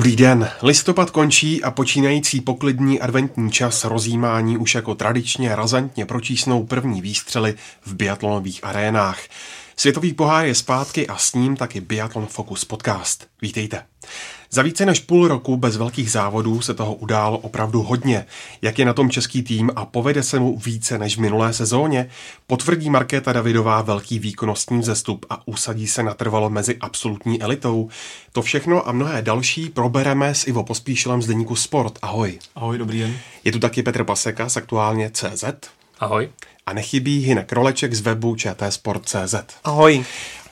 Dobrý den. Listopad končí a počínající poklidní adventní čas rozjímání už jako tradičně razantně pročísnou první výstřely v biatlonových arénách. Světový pohár je zpátky a s ním taky Biathlon Focus podcast. Vítejte. Za více než půl roku bez velkých závodů se toho událo opravdu hodně. Jak je na tom český tým a povede se mu více než v minulé sezóně? Potvrdí Markéta Davidová velký výkonnostní vzestup a usadí se natrvalo mezi absolutní elitou? To všechno a mnohé další probereme s Ivo Pospíšilem z deníku Sport. Ahoj. Ahoj, dobrý den. Je tu taky Petr Paseka z aktuálně CZ. Ahoj. A nechybí Hinek Roleček z webu čtsport.cz. Ahoj.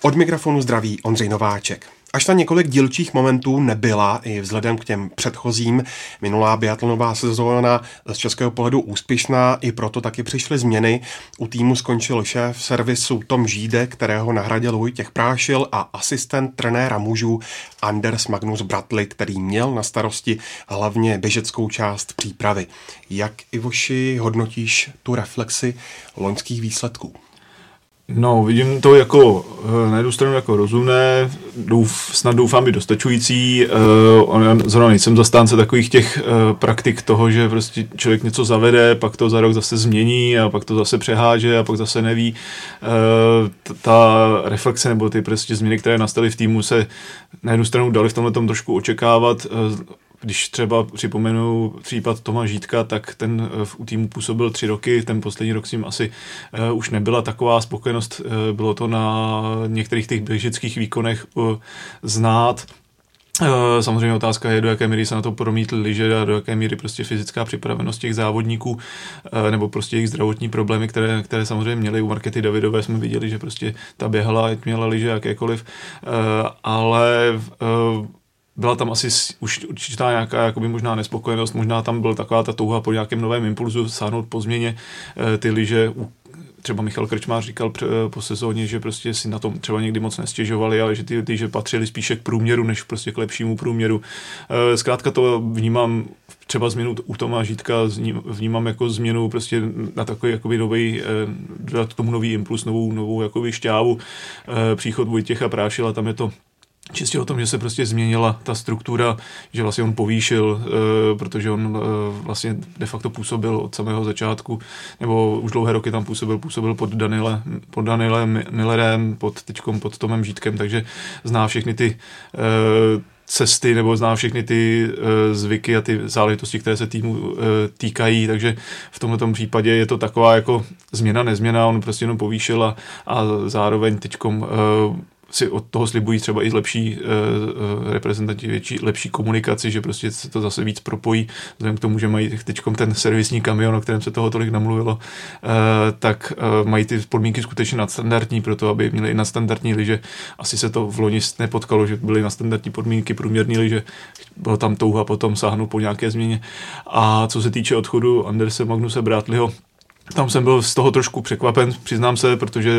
Od mikrofonu zdraví Ondřej Nováček. Až ta několik dílčích momentů nebyla i vzhledem k těm předchozím, minulá biatlonová sezóna z českého pohledu úspěšná, i proto taky přišly změny. U týmu skončil šéf servisu Tom Žíde, kterého nahradil Vojtěch Prášil a asistent trenéra mužů Anders Magnus Bratli, který měl na starosti hlavně běžeckou část přípravy. Jak, Ivoši, hodnotíš tu reflexi loňských výsledků? No, vidím to jako eh, na jednu stranu jako rozumné, douf, snad doufám i dostačující. Uh, zrovna nejsem zastánce takových těch uh, praktik toho, že prostě člověk něco zavede, pak to za rok zase změní a pak to zase přeháže a pak zase neví. Uh, ta reflexe nebo ty prostě změny, které nastaly v týmu, se na jednu stranu dali v tomhle tom trošku očekávat. Když třeba připomenu případ Toma Žítka, tak ten eh, v u týmu působil tři roky, ten poslední rok s ním asi uh, už nebyla taková spokojenost, uh, bylo to na některých těch běžických výkonech znát. Samozřejmě otázka je, do jaké míry se na to promítly liže a do jaké míry prostě fyzická připravenost těch závodníků nebo prostě jejich zdravotní problémy, které, které samozřejmě měly. U Markety Davidové jsme viděli, že prostě ta běhala, ať měla liže jakékoliv, ale byla tam asi už určitá nějaká jakoby možná nespokojenost, možná tam byla taková ta touha po nějakém novém impulzu sáhnout po změně eh, ty liže, třeba Michal Krčmář říkal po sezóně, že prostě si na tom třeba někdy moc nestěžovali, ale že ty, ty že patřili spíše k průměru, než prostě k lepšímu průměru. Eh, zkrátka to vnímám třeba změnu u Toma Žítka vnímám jako změnu prostě na takový jakoby nový, eh, dát tomu nový impuls, novou, novou jakoby šťávu. Příchod Vojtěcha Prášila, tam je to čistě o tom, že se prostě změnila ta struktura, že vlastně on povýšil, e, protože on e, vlastně de facto působil od samého začátku, nebo už dlouhé roky tam působil, působil pod Danile, pod Danile Millerem, pod teďkom pod Tomem Žítkem, takže zná všechny ty e, cesty nebo zná všechny ty e, zvyky a ty záležitosti, které se týmu e, týkají, takže v tomto případě je to taková jako změna, nezměna, on prostě jenom povýšil a, a zároveň teďkom e, si od toho slibují třeba i lepší uh, reprezentanti, větší, lepší komunikaci, že prostě se to zase víc propojí, vzhledem k tomu, že mají teď ten servisní kamion, o kterém se toho tolik namluvilo, uh, tak uh, mají ty podmínky skutečně nadstandardní pro to, aby měli i nadstandardní liže. Asi se to v loni nepotkalo, že byly nadstandardní podmínky průměrný liže, byla tam touha potom sáhnout po nějaké změně. A co se týče odchodu Anderse Magnuse Brátliho, tam jsem byl z toho trošku překvapen, přiznám se, protože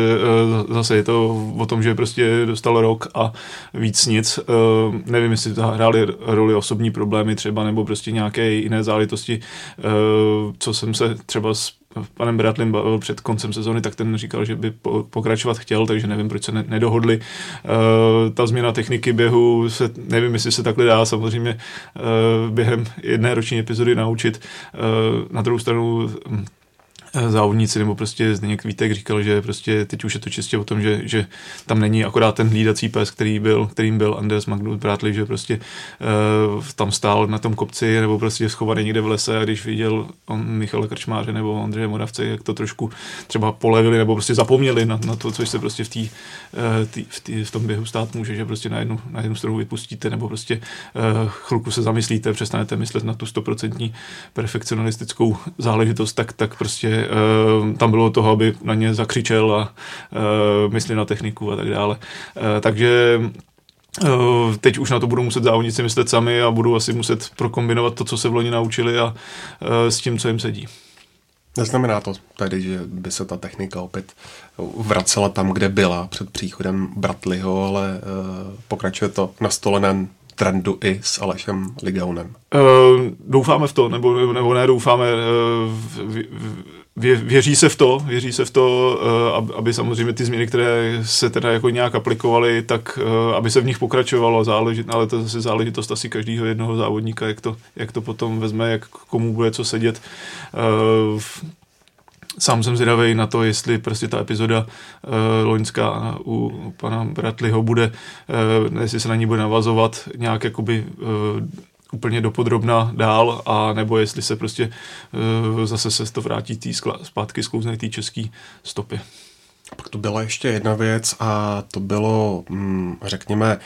uh, zase je to o tom, že prostě dostal rok a víc nic. Uh, nevím, jestli to hrály roli osobní problémy třeba, nebo prostě nějaké jiné záležitosti, uh, co jsem se třeba s panem Bratlim bavil před koncem sezóny, tak ten říkal, že by pokračovat chtěl, takže nevím, proč se ne- nedohodli. Uh, ta změna techniky běhu, se, nevím, jestli se takhle dá samozřejmě uh, během jedné roční epizody naučit. Uh, na druhou stranu hm, závodníci, nebo prostě Zdeněk Vítek říkal, že prostě teď už je to čistě o tom, že, že tam není akorát ten hlídací pes, který byl, kterým byl Anders Magnus Bradley, že prostě uh, tam stál na tom kopci nebo prostě schovaný někde v lese a když viděl on Michal Krčmáře nebo Ondřeje Moravce, jak to trošku třeba polevili nebo prostě zapomněli na, na to, co se prostě v, tý, uh, tý, v, tý, v tom běhu stát může, že prostě na jednu, na jednu stranu vypustíte nebo prostě uh, chvilku se zamyslíte, přestanete myslet na tu stoprocentní perfekcionalistickou záležitost, tak, tak prostě uh, tam bylo toho, aby na ně zakřičel a uh, myslí na techniku a tak dále. Uh, takže teď už na to budou muset závodníci myslet sami a budou asi muset prokombinovat to, co se v loni naučili a s tím, co jim sedí. Neznamená to tedy, že by se ta technika opět vracela tam, kde byla před příchodem Bratliho, ale pokračuje to nastoleném trendu i s Alešem Ligaunem? Uh, doufáme v to, nebo, nebo ne doufáme, uh, vě, vě, věří se v to, věří se v to, uh, aby samozřejmě ty změny, které se teda jako nějak aplikovaly, tak uh, aby se v nich pokračovalo, záležit, ale to je zase záležitost asi každého jednoho závodníka, jak to, jak to potom vezme, jak komu bude co sedět. Uh, sám jsem zvědavý na to, jestli prostě ta epizoda uh, loňská u pana Bratliho bude, uh, jestli se na ní bude navazovat nějak jakoby uh, úplně dopodrobna dál, a nebo jestli se prostě uh, zase se to vrátí tý skla, zpátky sklouzne té české stopy. Pak tu byla ještě jedna věc a to bylo, mm, řekněme,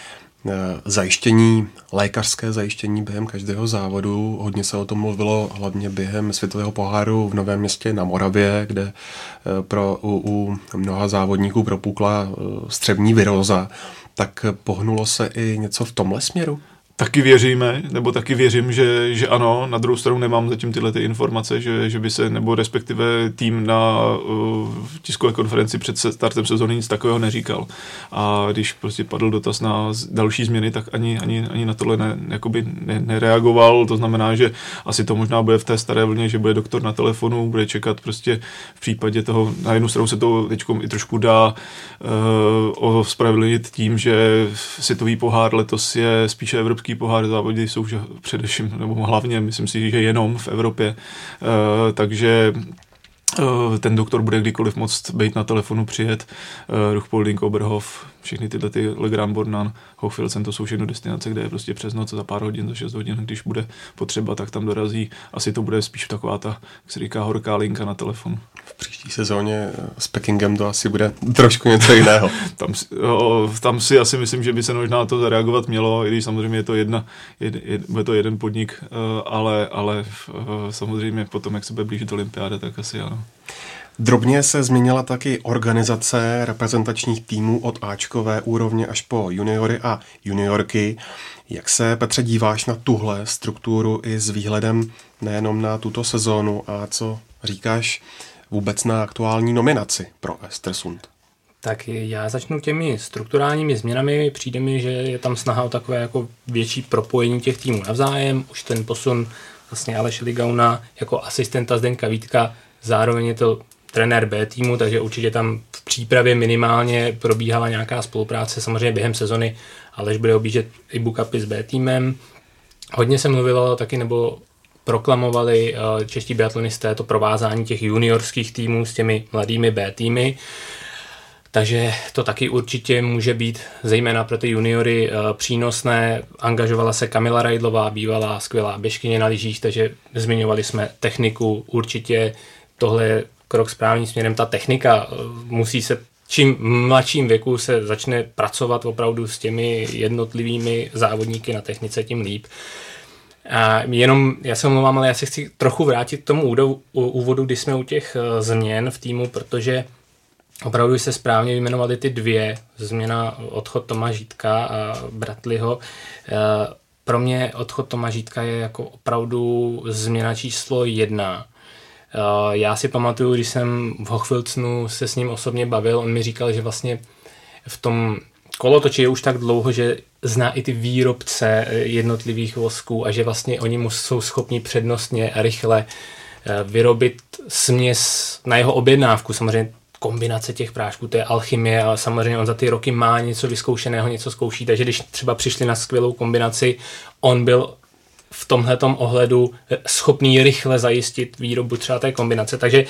zajištění, lékařské zajištění během každého závodu. Hodně se o tom mluvilo hlavně během světového poháru v Novém městě na Moravě, kde eh, pro, u, u mnoha závodníků propukla eh, střevní viróza. Tak pohnulo se i něco v tomhle směru? Taky věříme, nebo taky věřím, že, že ano, na druhou stranu nemám zatím tyhle ty informace, že, že by se, nebo respektive tým na uh, tiskové konferenci před startem sezóny nic takového neříkal. A když prostě padl dotaz na další změny, tak ani, ani, ani na tohle ne, jakoby ne, nereagoval, to znamená, že asi to možná bude v té staré vlně, že bude doktor na telefonu, bude čekat prostě v případě toho, na jednu stranu se to teď i trošku dá uh, ospravedlnit tím, že světový pohár letos je spíše evropský evropský pohár závody jsou že především, nebo hlavně, myslím si, že jenom v Evropě. Uh, takže ten doktor bude kdykoliv moct být na telefonu přijet. Uh, Ruchpolding, Oberhof, všechny tyhle ty Legrand, Bornan, Hochfilzen, to jsou všechno destinace, kde je prostě přes noc za pár hodin, za 6 hodin, když bude potřeba, tak tam dorazí. Asi to bude spíš taková ta, jak se říká, horká linka na telefonu. V příští sezóně s Pekingem to asi bude trošku něco jiného. tam, o, tam si asi myslím, že by se možná na to zareagovat mělo, i když samozřejmě je to jedna, jed, jed, bude to jeden podnik, eh, ale, ale eh, samozřejmě potom, jak se bude blížit olympiáda, tak asi ano. Drobně se změnila taky organizace reprezentačních týmů od Ačkové úrovně až po juniory a juniorky. Jak se, Petře, díváš na tuhle strukturu i s výhledem nejenom na tuto sezónu a co říkáš vůbec na aktuální nominaci pro Estersund? Tak já začnu těmi strukturálními změnami. Přijde mi, že je tam snaha o takové jako větší propojení těch týmů navzájem. Už ten posun vlastně Aleš Ligauna jako asistenta Zdenka Vítka, zároveň je to trenér B týmu, takže určitě tam v přípravě minimálně probíhala nějaká spolupráce, samozřejmě během sezony, Aleš bude objíždět i bookupy s B týmem. Hodně se mluvilo taky, nebo proklamovali eh, čeští biatlonisté to provázání těch juniorských týmů s těmi mladými B týmy. Takže to taky určitě může být, zejména pro ty juniory, eh, přínosné. Angažovala se Kamila Rajdlová, bývalá skvělá běžkyně na lyžích, takže zmiňovali jsme techniku. Určitě tohle je krok správným směrem. Ta technika eh, musí se čím mladším věku se začne pracovat opravdu s těmi jednotlivými závodníky na technice, tím líp. A jenom, já se omlouvám, ale já se chci trochu vrátit k tomu úvodu, kdy jsme u těch eh, změn v týmu, protože opravdu se správně vyjmenovali ty dvě, změna odchod Toma Žítka a Bratliho. Eh, pro mě odchod Toma Žítka je jako opravdu změna číslo jedna. Eh, já si pamatuju, když jsem v Hochfilcnu se s ním osobně bavil, on mi říkal, že vlastně v tom kolotoči je už tak dlouho, že zná i ty výrobce eh, jednotlivých vosků a že vlastně oni mu jsou schopni přednostně a rychle eh, vyrobit směs na jeho objednávku. Samozřejmě kombinace těch prášků, to je alchymie, ale samozřejmě on za ty roky má něco vyzkoušeného, něco zkouší, takže když třeba přišli na skvělou kombinaci, on byl v tomhle ohledu eh, schopný rychle zajistit výrobu třeba té kombinace. Takže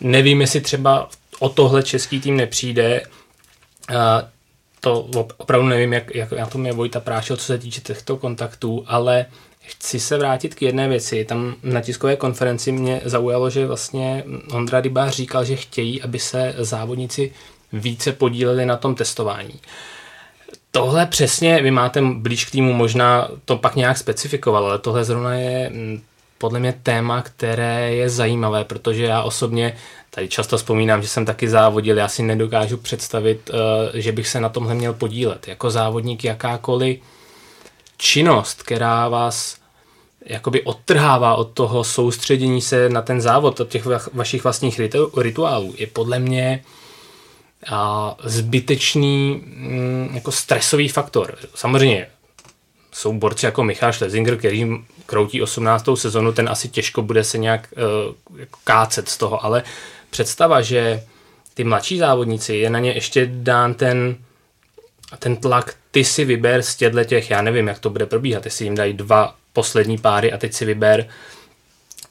nevím, jestli třeba o tohle český tým nepřijde to opravdu nevím, jak, jak na tom je Vojta Prášil, co se týče těchto kontaktů, ale chci se vrátit k jedné věci. Tam na tiskové konferenci mě zaujalo, že vlastně Ondra Rybář říkal, že chtějí, aby se závodníci více podíleli na tom testování. Tohle přesně, vy máte blíž k týmu, možná to pak nějak specifikoval, ale tohle zrovna je mm, podle mě téma, které je zajímavé, protože já osobně Tady často vzpomínám, že jsem taky závodil, já si nedokážu představit, eh, že bych se na tomhle měl podílet. Jako závodník jakákoliv činnost, která vás jakoby odtrhává od toho soustředění se na ten závod, od těch vašich vlastních rituálů, je podle mě a zbytečný mm, jako stresový faktor. Samozřejmě jsou borci jako Michal Schlesinger, který kroutí 18. sezonu, ten asi těžko bude se nějak uh, kácet z toho, ale představa, že ty mladší závodníci, je na ně ještě dán ten, ten tlak, ty si vyber z těchto těch, já nevím, jak to bude probíhat, jestli jim dají dva poslední páry a teď si vyber,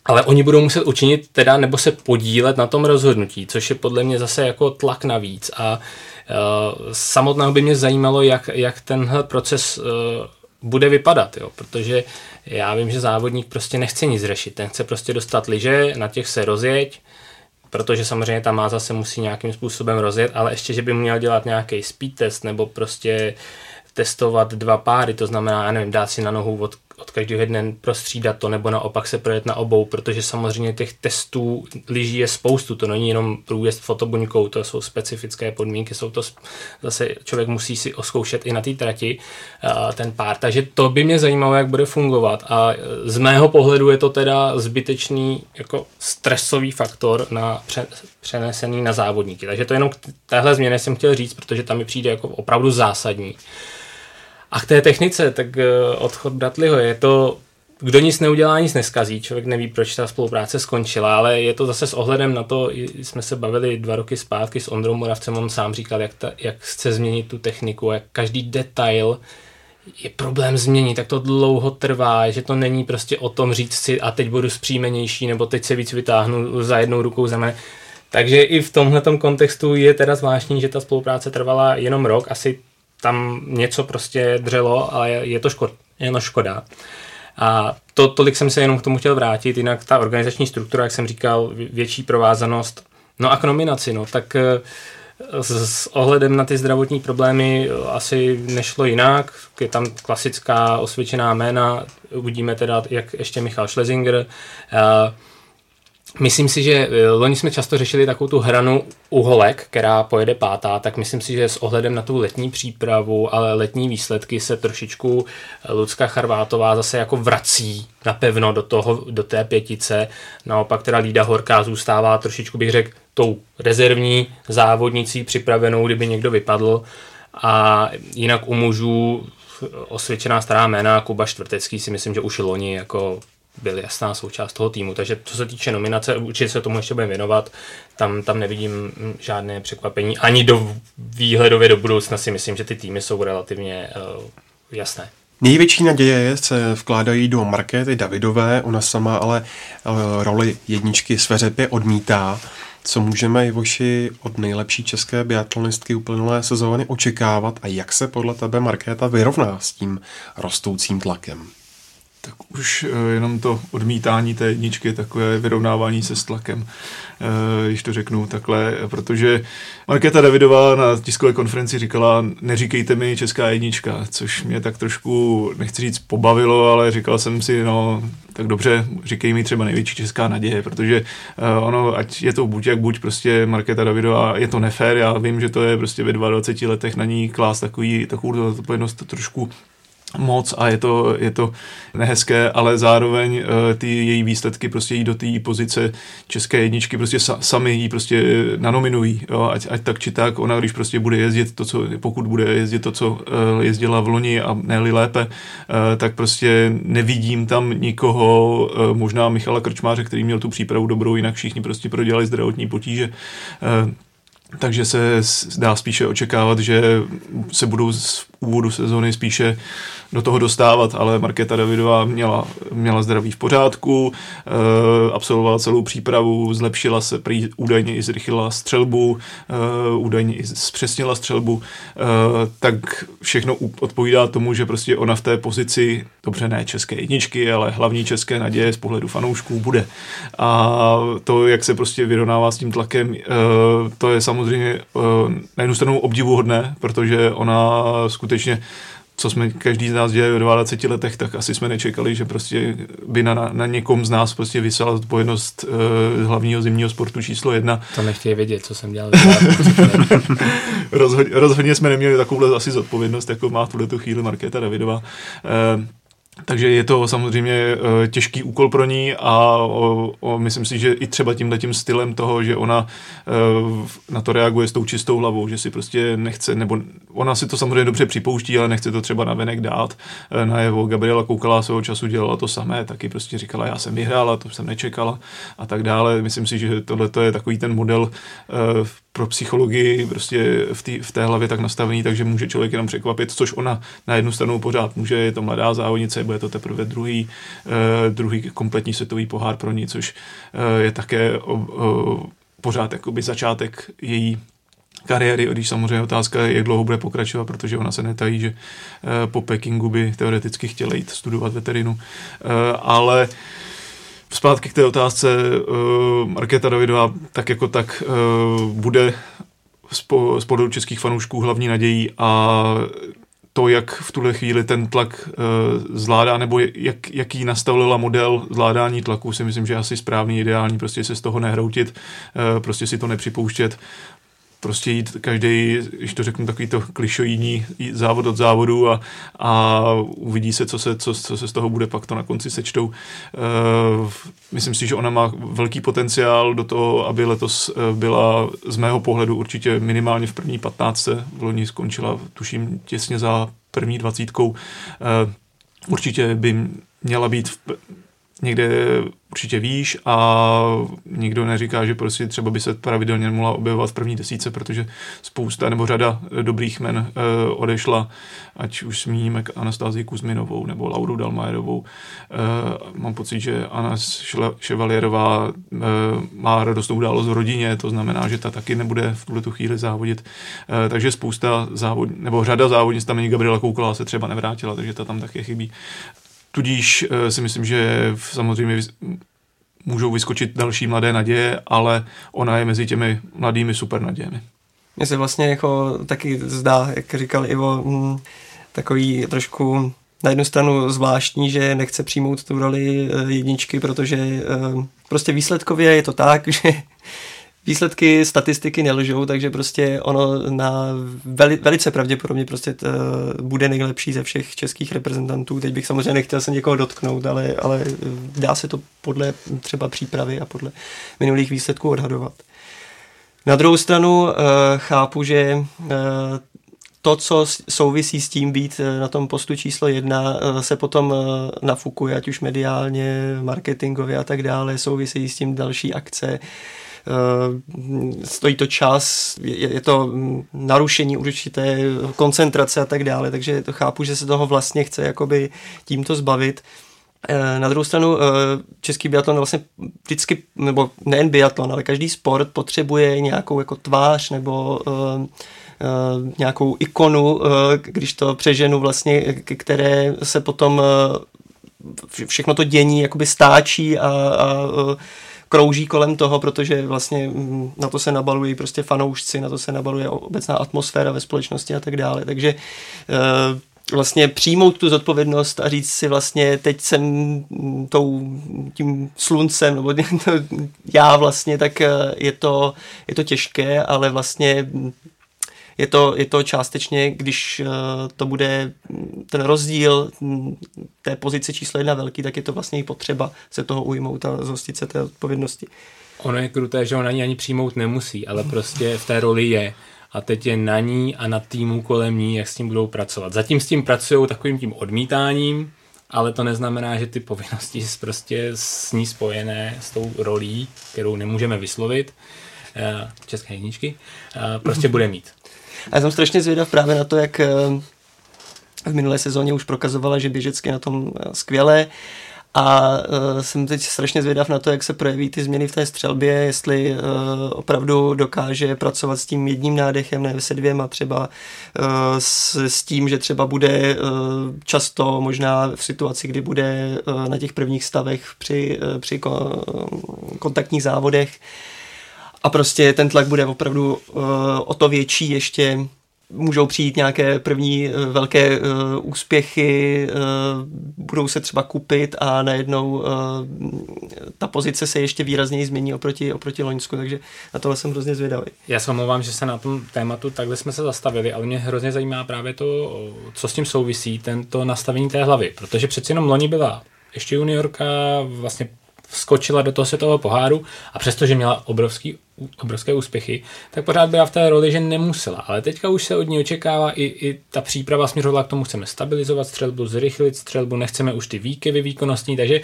ale oni budou muset učinit teda nebo se podílet na tom rozhodnutí, což je podle mě zase jako tlak navíc. A uh, samotného by mě zajímalo, jak, jak tenhle proces uh, bude vypadat, jo, protože já vím, že závodník prostě nechce nic řešit, ten chce prostě dostat liže, na těch se rozjeď, protože samozřejmě tam má zase musí nějakým způsobem rozjet, ale ještě, že by měl dělat nějaký speed test nebo prostě testovat dva páry, to znamená, já nevím, dát si na nohu od od každého jedné prostřídat to, nebo naopak se projet na obou, protože samozřejmě těch testů lyží je spoustu, to není jenom průjezd fotobuňkou, to jsou specifické podmínky, jsou to zase člověk musí si oskoušet i na té trati ten pár, takže to by mě zajímalo, jak bude fungovat. A z mého pohledu je to teda zbytečný jako stresový faktor na přenesený na závodníky, takže to jenom k téhle změně jsem chtěl říct, protože tam mi přijde jako opravdu zásadní. A k té technice, tak eh, odchod Bratliho je to, kdo nic neudělá, nic neskazí. Člověk neví, proč ta spolupráce skončila, ale je to zase s ohledem na to, jsme se bavili dva roky zpátky s Ondrou Moravcem, on sám říkal, jak, ta, jak chce změnit tu techniku, jak každý detail je problém změnit, tak to dlouho trvá, že to není prostě o tom říct si a teď budu zpříjmenější, nebo teď se víc vytáhnu za jednou rukou za mne. Takže i v tomhle kontextu je teda zvláštní, že ta spolupráce trvala jenom rok, asi tam něco prostě dřelo a je, je to škod, jenom škoda. A to, tolik jsem se jenom k tomu chtěl vrátit, jinak ta organizační struktura, jak jsem říkal, větší provázanost. No a k nominaci, no, tak eh, s, s ohledem na ty zdravotní problémy asi nešlo jinak. Je tam klasická osvědčená jména, uvidíme teda, jak ještě Michal Schlesinger. Uh, Myslím si, že eh, loni jsme často řešili takovou tu hranu uholek, která pojede pátá, tak myslím si, že s ohledem na tu letní přípravu, ale letní výsledky se trošičku eh, Lucka Charvátová zase jako vrací napevno do, toho, do té pětice. Naopak teda Lída Horká zůstává trošičku, bych řekl, tou rezervní závodnicí připravenou, kdyby někdo vypadl. A jinak u mužů osvědčená stará jména, Kuba Čtvrtecký si myslím, že už loni jako byl jasná součást toho týmu. Takže co se týče nominace, určitě se tomu ještě budeme věnovat. Tam, tam nevidím žádné překvapení. Ani do výhledově do budoucna si myslím, že ty týmy jsou relativně uh, jasné. Největší naděje se vkládají do Markéty Davidové, ona sama ale uh, roli jedničky Sveřepě odmítá. Co můžeme, Ivoši, od nejlepší české biatlonistky uplynulé sezóny očekávat a jak se podle tebe Markéta vyrovná s tím rostoucím tlakem? Tak už eh, jenom to odmítání té jedničky, takové vyrovnávání se s tlakem, eh, když to řeknu takhle, protože Markéta Davidová na tiskové konferenci říkala, neříkejte mi česká jednička, což mě tak trošku, nechci říct, pobavilo, ale říkal jsem si, no, tak dobře, říkej mi třeba největší česká naděje, protože uh, ono, ať je to buď jak buď, prostě Markéta Davidová, je to nefér, já vím, že to je prostě ve 22 letech na ní klás takový, takovou odpovědnost trošku moc a je to, je to nehezké, ale zároveň uh, ty její výsledky prostě jí do té pozice české jedničky prostě sa, sami jí prostě nanominují, jo, ať, ať tak či tak, ona když prostě bude jezdit to, co, pokud bude jezdit to, co uh, jezdila v loni a ne lépe, tak prostě nevidím tam nikoho, možná Michala Krčmáře, který měl tu přípravu dobrou, jinak všichni prostě prodělali zdravotní potíže, takže se dá spíše očekávat, že se budou z úvodu sezóny spíše do toho dostávat, ale Markéta Davidová měla, měla zdraví v pořádku, e, absolvovala celou přípravu, zlepšila se, prý, údajně i zrychlila střelbu, e, údajně i zpřesnila střelbu, e, tak všechno odpovídá tomu, že prostě ona v té pozici, dobře ne české jedničky, ale hlavní české naděje z pohledu fanoušků bude. A to, jak se prostě vyrovnává s tím tlakem, to je samozřejmě na jednu stranu obdivuhodné, protože ona skutečně co jsme každý z nás dělali v 22 letech, tak asi jsme nečekali, že prostě by na, na někom z nás prostě vysela odpovědnost uh, hlavního zimního sportu číslo jedna. To nechtějí vědět, co jsem dělal. rozhodně, rozhodně jsme neměli takovouhle asi zodpovědnost, jako má v tuhle chvíli Markéta Davidová. Uh, takže je to samozřejmě uh, těžký úkol pro ní a myslím si, že i třeba tímhle tím stylem toho, že ona uh, na to reaguje s tou čistou hlavou, že si prostě nechce, nebo ona si to samozřejmě dobře připouští, ale nechce to třeba na venek dát uh, na jeho. Gabriela koukala svého času, dělala to samé, taky prostě říkala, já jsem vyhrála, to jsem nečekala a tak dále. Myslím si, že tohle je takový ten model pro psychologii prostě v, tý, v té hlavě tak nastavený, takže může člověk jenom překvapit, což ona na jednu stranu pořád může, je to mladá závodnice, bude to teprve druhý, uh, druhý kompletní světový pohár pro ní, což uh, je také uh, pořád jakoby začátek její kariéry, když samozřejmě otázka je, jak dlouho bude pokračovat, protože ona se netají, že po Pekingu by teoreticky chtěla jít studovat veterinu, ale zpátky k té otázce, uh, Markéta Davidová tak jako tak uh, bude z pohledu českých fanoušků hlavní nadějí a to, jak v tuhle chvíli ten tlak uh, zvládá, nebo jak, jaký nastavila model zvládání tlaku, si myslím, že asi správný, ideální, prostě se z toho nehroutit, uh, prostě si to nepřipouštět prostě jít každý, když to řeknu, takový to klišojíní závod od závodu a, a uvidí se co, se, co, co se z toho bude, pak to na konci sečtou. Uh, myslím si, že ona má velký potenciál do toho, aby letos eh, byla z mého pohledu určitě minimálně v první 15. V loni skončila, tuším, těsně za první dvacítkou. Uh, určitě by měla být v, někde určitě víš a nikdo neříká, že prostě třeba by se pravidelně mohla objevovat v první desíce, protože spousta nebo řada dobrých men e, odešla, ať už zmíníme Anastázii Kuzminovou nebo Lauru Dalmajerovou. E, mám pocit, že Anna Ševalierová e, má radostnou událost v rodině, to znamená, že ta taky nebude v tuhle tu chvíli závodit. E, takže spousta závod, nebo řada závodnic tam ani Gabriela Koukala se třeba nevrátila, takže ta tam taky chybí. Tudíž eh, si myslím, že samozřejmě můžou vyskočit další mladé naděje, ale ona je mezi těmi mladými super nadějemi. Mně se vlastně jako taky zdá, jak říkal Ivo, hm, takový trošku na jednu stranu zvláštní, že nechce přijmout tu roli eh, jedničky, protože eh, prostě výsledkově je to tak, že výsledky statistiky nelžou, takže prostě ono na veli, velice pravděpodobně prostě t, bude nejlepší ze všech českých reprezentantů. Teď bych samozřejmě nechtěl se někoho dotknout, ale, ale dá se to podle třeba přípravy a podle minulých výsledků odhadovat. Na druhou stranu uh, chápu, že uh, to, co souvisí s tím být eh, na tom postu číslo jedna, se potom nafukuje, ať už mediálně, marketingově a tak dále, souvisí s tím další akce, Eh, stojí to čas, je, je to narušení určité koncentrace a tak dále, takže to chápu, že se toho vlastně chce jakoby tímto zbavit. Eh, na druhou stranu eh, český biatlon vlastně vždycky, nebo nejen biatlon, ale každý sport potřebuje nějakou jako tvář nebo nějakou ikonu, když to přeženu vlastně, které se potom všechno to dění jakoby stáčí a, a krouží kolem toho, protože vlastně mm, na to se nabalují prostě fanoušci, na to se nabaluje obecná atmosféra ve společnosti a tak dále. Takže eh, vlastně přijmout tu zodpovědnost a říct si vlastně teď jsem tou, tím sluncem, nebo já vlastně, tak eh, je to, je to těžké, ale vlastně je to, je to částečně, když uh, to bude ten rozdíl mm, té pozice číslo jedna velký, tak je to vlastně i potřeba se toho ujmout a zhostit se té odpovědnosti. Ono je kruté, že on ani ani přijmout nemusí, ale prostě v té roli je. A teď je na ní a na týmu kolem ní, jak s tím budou pracovat. Zatím s tím pracují takovým tím odmítáním, ale to neznamená, že ty povinnosti prostě s ní spojené s tou rolí, kterou nemůžeme vyslovit, eh, české jedničky, eh, prostě bude mít. A já jsem strašně zvědav právě na to, jak eh, v minulé sezóně už prokazovala, že běžecky na tom eh, skvěle. A uh, jsem teď strašně zvědav na to, jak se projeví ty změny v té střelbě, jestli uh, opravdu dokáže pracovat s tím jedním nádechem, ne se dvěma třeba, uh, s, s tím, že třeba bude uh, často možná v situaci, kdy bude uh, na těch prvních stavech při, uh, při kontaktních závodech, a prostě ten tlak bude opravdu uh, o to větší ještě můžou přijít nějaké první uh, velké uh, úspěchy, uh, budou se třeba kupit a najednou uh, ta pozice se ještě výrazněji změní oproti, oproti Loňsku, takže na tohle jsem hrozně zvědavý. Já se omlouvám, že se na tom tématu takhle jsme se zastavili, ale mě hrozně zajímá právě to, co s tím souvisí, tento nastavení té hlavy, protože přeci jenom Loni byla ještě juniorka, vlastně skočila do toho světového poháru a přestože měla obrovský, obrovské úspěchy, tak pořád byla v té roli, že nemusela. Ale teďka už se od ní očekává i, i ta příprava směřovala k tomu, chceme stabilizovat střelbu, zrychlit střelbu, nechceme už ty výkyvy výkonnostní, takže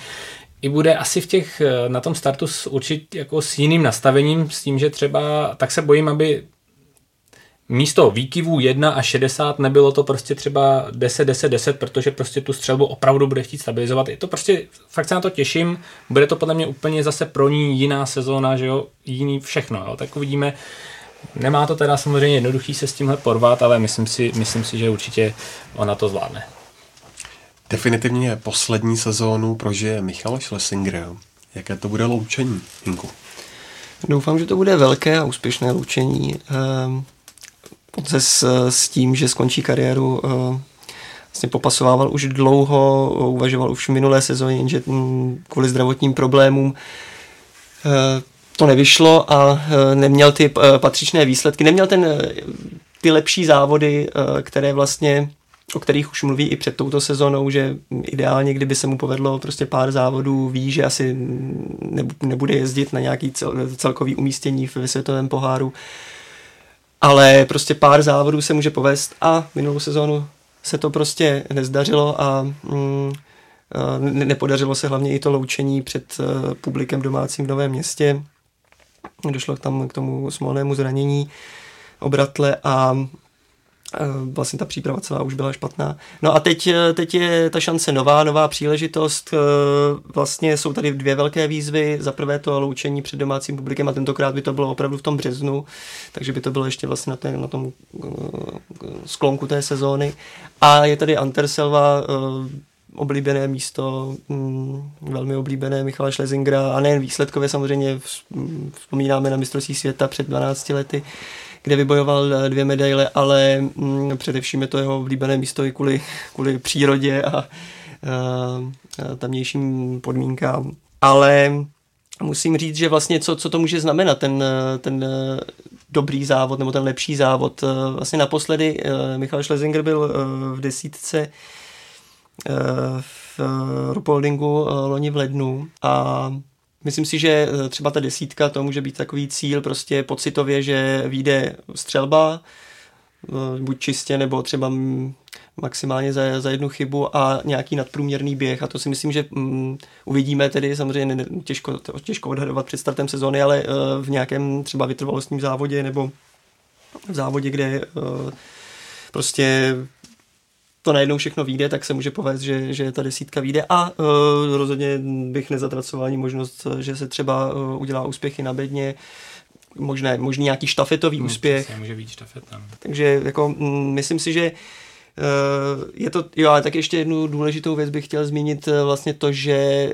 i bude asi v těch, na tom startu s určit jako s jiným nastavením, s tím, že třeba, tak se bojím, aby místo výkyvů 1 a 60 nebylo to prostě třeba 10, 10, 10, protože prostě tu střelbu opravdu bude chtít stabilizovat. Je to prostě, fakt se na to těším, bude to podle mě úplně zase pro ní jiná sezóna, že jo, jiný všechno, jo, tak uvidíme. Nemá to teda samozřejmě jednoduchý se s tímhle porvat, ale myslím si, myslím si, že určitě ona to zvládne. Definitivně poslední sezónu prožije Michal Schlesinger. Jaké to bude loučení, Hinku? Doufám, že to bude velké a úspěšné loučení. Ehm se s, s tím, že skončí kariéru, eh, vlastně popasovával už dlouho, uvažoval už v minulé sezóně, jenže mm, kvůli zdravotním problémům eh, to nevyšlo a eh, neměl ty patřičné výsledky, neměl ten, ty lepší závody, které vlastně o kterých už mluví i před touto sezónou, že ideálně, kdyby se mu povedlo prostě pár závodů, ví, že asi nebude jezdit na nějaký celkový umístění v světovém poháru, ale prostě pár závodů se může povést a minulou sezónu se to prostě nezdařilo a mm, nepodařilo se hlavně i to loučení před uh, publikem domácím v Novém městě. Došlo tam k tomu smolnému zranění obratle a vlastně ta příprava celá už byla špatná. No a teď, eh, teď je ta šance nová, nová příležitost. Eh, vlastně jsou tady dvě velké výzvy. Za prvé to loučení před domácím publikem a tentokrát by to bylo opravdu v tom březnu, takže by to bylo ještě vlastně na, té, na tom sklonku té sezóny. A je tady Anterselva, oblíbené místo, mm, velmi oblíbené Michala Schlesingera a nejen výsledkově samozřejmě vzpomínáme na mistrovství světa před 12 lety, kde vybojoval eh, dvě medaile, ale mm, především je to jeho oblíbené místo i kvůli, kvůli přírodě a, a, a tamnějším podmínkám. Ale musím říct, že vlastně co, co to může znamenat, ten, ten eh, dobrý závod nebo ten lepší závod. Eh, vlastně naposledy Michal Schlesinger byl v desítce v Rupoldingu loni v lednu a Myslím si, že eh, třeba ta desítka to může být takový cíl prostě pocitově, že vyjde střelba, eh, buď čistě nebo třeba maximálně za, za jednu chybu a nějaký nadprůměrný běh. A to si myslím, že um, uvidíme tedy. Samozřejmě ne, těžko, těžko odhadovat před startem sezóny, ale uh, v nějakém třeba vytrvalostním závodě nebo v závodě, kde uh, prostě to najednou všechno vyjde, tak se může povést, že, že ta desítka vyjde a uh, rozhodně bych nezatracoval ani možnost, že se třeba uh, udělá úspěchy na bedně, možné, možný nějaký štafetový hmm, úspěch. Může být štafeta. Takže jako, mm, myslím si, že uh, je to, jo, ale tak ještě jednu důležitou věc bych chtěl zmínit, vlastně to, že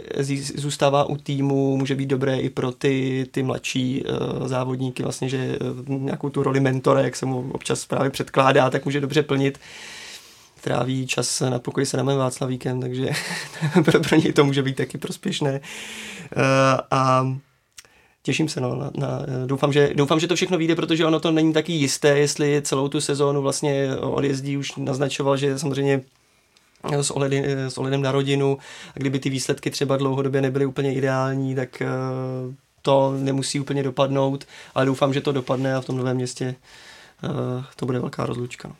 zůstává u týmu, může být dobré i pro ty, ty mladší uh, závodníky, vlastně, že uh, nějakou tu roli mentora, jak se mu občas právě předkládá, tak může dobře plnit. Uh, tráví čas na pokoji se Adamem Václavíkem, takže pro, pro něj to může být taky prospěšné. Uh, a těším se, no, na, na, doufám, že, doufám, že to všechno vyjde, protože ono to není taky jisté, jestli celou tu sezónu vlastně odjezdí už naznačoval, že samozřejmě s, ohledem, s ohledem na rodinu a kdyby ty výsledky třeba dlouhodobě nebyly úplně ideální, tak to nemusí úplně dopadnout, ale doufám, že to dopadne a v tom novém městě to bude velká rozlučka.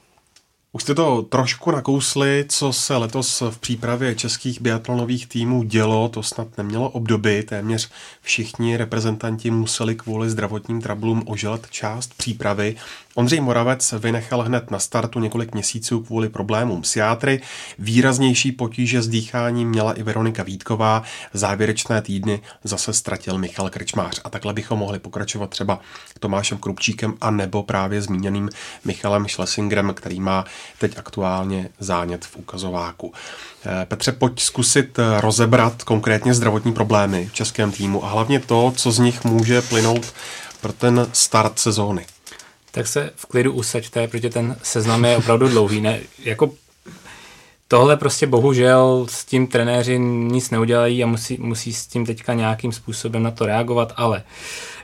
Už jste to trošku nakousli, co se letos v přípravě českých biatlonových týmů dělo, to snad nemělo obdoby, téměř všichni reprezentanti museli kvůli zdravotním trablům oželat část přípravy. Ondřej Moravec vynechal hned na startu několik měsíců kvůli problémům s játry. Výraznější potíže s dýcháním měla i Veronika Vítková. Závěrečné týdny zase ztratil Michal Krčmář. A takhle bychom mohli pokračovat třeba Tomášem Krupčíkem a nebo právě zmíněným Michalem Schlesingrem, který má teď aktuálně zánět v ukazováku. Eh, Petře, pojď zkusit eh, rozebrat konkrétně zdravotní problémy v českém týmu a hlavně to, co z nich může plynout pro ten start sezóny. Tak se v klidu usaďte, protože ten seznam je opravdu dlouhý. Ne, jako tohle prostě bohužel s tím trenéři nic neudělají a musí, musí s tím teďka nějakým způsobem na to reagovat, ale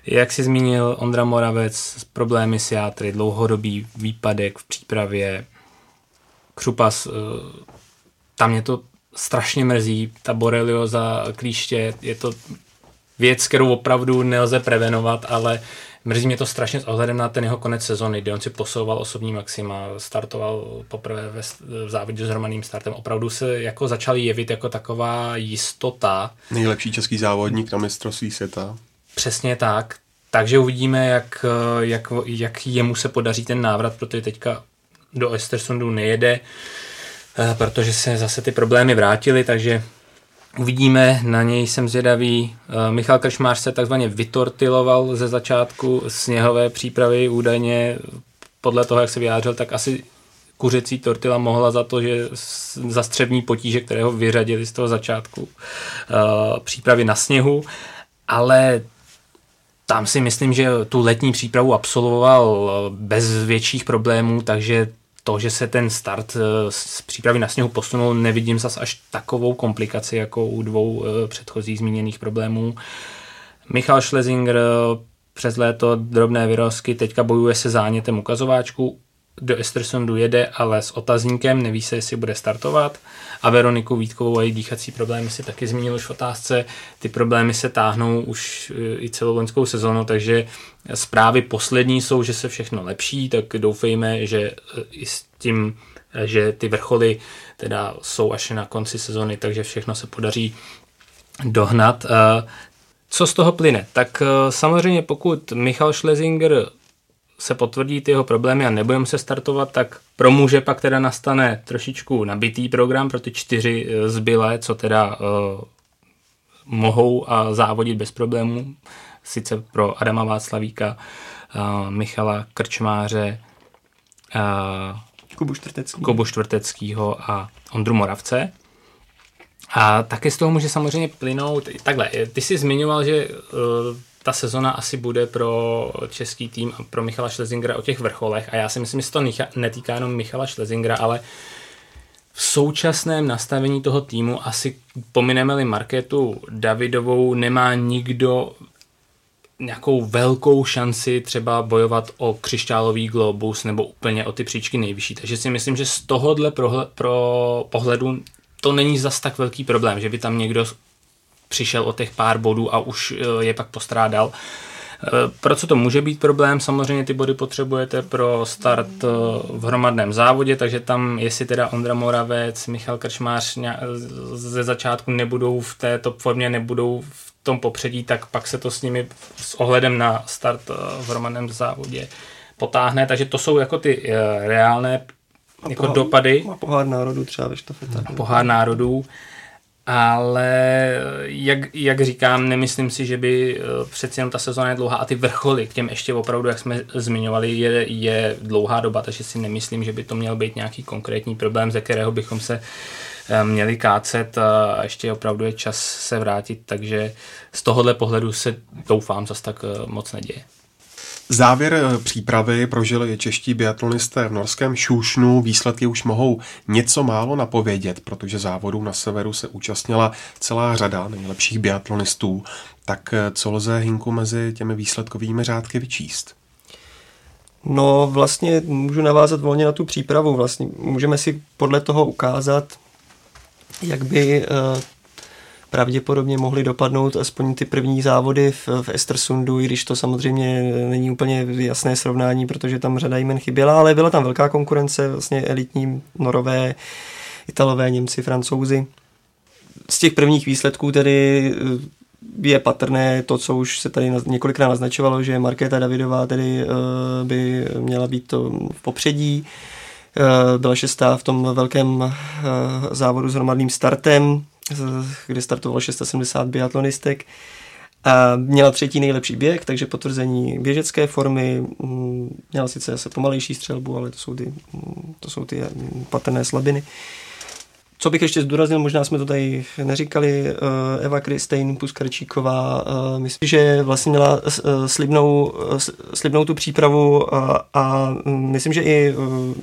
jak si zmínil Ondra Moravec, problémy s játry, dlouhodobý výpadek v přípravě, křupas, eh, tam mě to strašně mrzí, ta borelioza klíště, je to věc, kterou opravdu nelze prevenovat, ale mrzí mě to strašně s ohledem na ten jeho konec sezony, kdy on si posouval osobní maxima, startoval poprvé ve, v závodě s hromadným startem. Opravdu se jako začal jevit jako taková jistota. Nejlepší český závodník na mistrovství světa. Přesně tak. Takže uvidíme, jak, jak, jak jemu se podaří ten návrat, protože teďka do Estersundu nejede, eh, protože se zase ty problémy vrátily, takže Uvidíme, na něj jsem zvědavý. Eh, Michal Kršmář se takzvaně vytortiloval ze začátku sněhové přípravy, údajně podle toho, jak se vyjádřil, tak asi kuřecí tortila mohla za to, že za střevní potíže, které ho vyřadili z toho začátku eh, přípravy na sněhu, ale tam si myslím, že tu letní přípravu absolvoval bez větších problémů, takže to, že se ten start eh, z přípravy na sněhu posunul, nevidím zas až takovou komplikaci jako u dvou eh, předchozích zmíněných problémů. Michal Schlesinger eh, přes léto drobné vyrozky, teďka bojuje se zánětem ukazováčku, do Estersundu jede, ale s otazníkem, neví se, jestli bude startovat. A Veroniku Vítkovou a její dýchací problémy si taky zmínil už v otázce. Ty problémy se táhnou už e, i celou loňskou sezonu, takže zprávy poslední jsou, že se všechno lepší, tak doufejme, že e, i s tím, e, že ty vrcholy teda jsou až na konci sezony, takže všechno se podaří dohnat. Co z toho plyne? Tak samozřejmě pokud Michal Schlesinger se potvrdí ty jeho problémy a nebudeme se startovat, tak pro muže pak teda nastane trošičku nabitý program pro ty čtyři eh, zbylé, co teda uh, mohou a závodit bez problémů. Sice pro Adama Václavíka, uh, Michala Krčmáře, uh, Kubu, Čtvrtecký. Kubu Čtvrteckýho a Ondru Moravce. A taky z toho může samozřejmě plynout, takhle, ty jsi zmiňoval, že uh, ta sezona asi bude pro český tým a pro Michala Schlesingera o těch vrcholech a já si myslím, že to netýká jenom Michala Schlesingera, ale v současném nastavení toho týmu asi pomineme-li Marketu Davidovou, nemá nikdo nějakou velkou šanci třeba bojovat o křišťálový globus nebo úplně o ty příčky nejvyšší. Takže si myslím, že z tohohle pro pohledu to není zas tak velký problém, že by tam někdo přišel o těch pár bodů a už eh, je pak postrádal. Eh, pro co to může být problém? Samozřejmě ty body potřebujete pro start eh, v hromadném závodě, takže tam, jestli teda Ondra Moravec, Michal Krčmář ze začátku nebudou v té top formě, nebudou v tom popředí, tak pak se to s nimi s ohledem na start v hromadném závodě potáhne. Takže to jsou jako ty reálné jako pohár, dopady. A pohár národů třeba ve štafetách. Pohár národů ale jak, jak říkám, nemyslím si, že by eh, přeci jenom ta sezóna je dlouhá a ty vrcholy k těm ještě opravdu, jak jsme zmiňovali, je, je dlouhá doba, takže si nemyslím, že by to měl být nějaký konkrétní problém, ze kterého bychom se eh, měli kácet a ještě opravdu je čas se vrátit, takže z tohohle pohledu se doufám zase tak eh, moc neděje. Závěr eh, přípravy prožili čeští biatlonisté v norském Šušnu. Výsledky už mohou něco málo napovědět, protože závodů na severu se účastnila celá řada nejlepších biatlonistů. Tak eh, co lze Hinku mezi těmi výsledkovými řádky vyčíst? No vlastně můžu navázat volně na tu přípravu. Vlastně můžeme si podle toho ukázat, jak by eh, pravděpodobně mohly dopadnout aspoň ty první závody v, v Estersundu, i když to samozřejmě není úplně jasné srovnání, protože tam řada jmen chyběla, ale byla tam velká konkurence, vlastně elitní norové, italové, Němci, francouzi. Z těch prvních výsledků tedy eh, je patrné to, co už se tady několikrát naznačovalo, že Markéta Davidová tedy eh, by měla být to v popředí. Eh, byla šestá v tom velkém závodu s hromadným startem kde startovalo 670 biatlonistek. A měla třetí nejlepší běh, takže potvrzení běžecké formy. Mm, měla sice zase pomalejší střelbu, ale to jsou ty, mm, to jsou ty mm, patrné slabiny. co bych ještě zdůraznil, možná jsme to tady neříkali, uh, Eva Kristejn Puskarčíková, uh, myslím, že vlastně měla uh, slibnou, slibnou tu přípravu a, a myslím, že i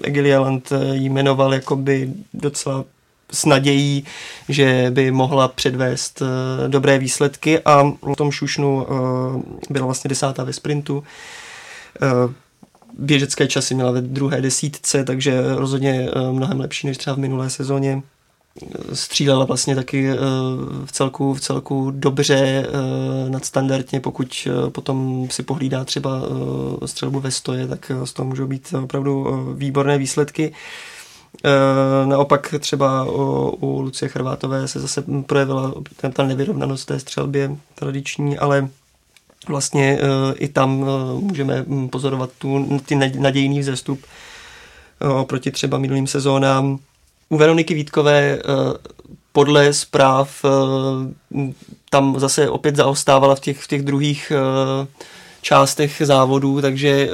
Egilia Land jí jmenoval jakoby docela s nadějí, že by mohla předvést uh, dobré výsledky a v tom Šušnu uh, byla vlastně desátá ve sprintu. Uh, běžecké časy měla ve druhé desítce, takže rozhodně mnohem lepší než třeba v minulé sezóně střílela vlastně taky v celku, v celku dobře, nadstandardně, pokud potom si pohlídá třeba střelbu ve stoje, tak z toho můžou být opravdu výborné výsledky. E, naopak třeba u, u Lucie Chrvátové se zase projevila ta nevyrovnanost té střelbě tradiční, ale vlastně e, i tam e, můžeme pozorovat tu, ty nadějný vzestup oproti třeba minulým sezónám. U Veroniky Vítkové podle zpráv tam zase opět zaostávala v těch, v těch druhých částech závodů, takže eh,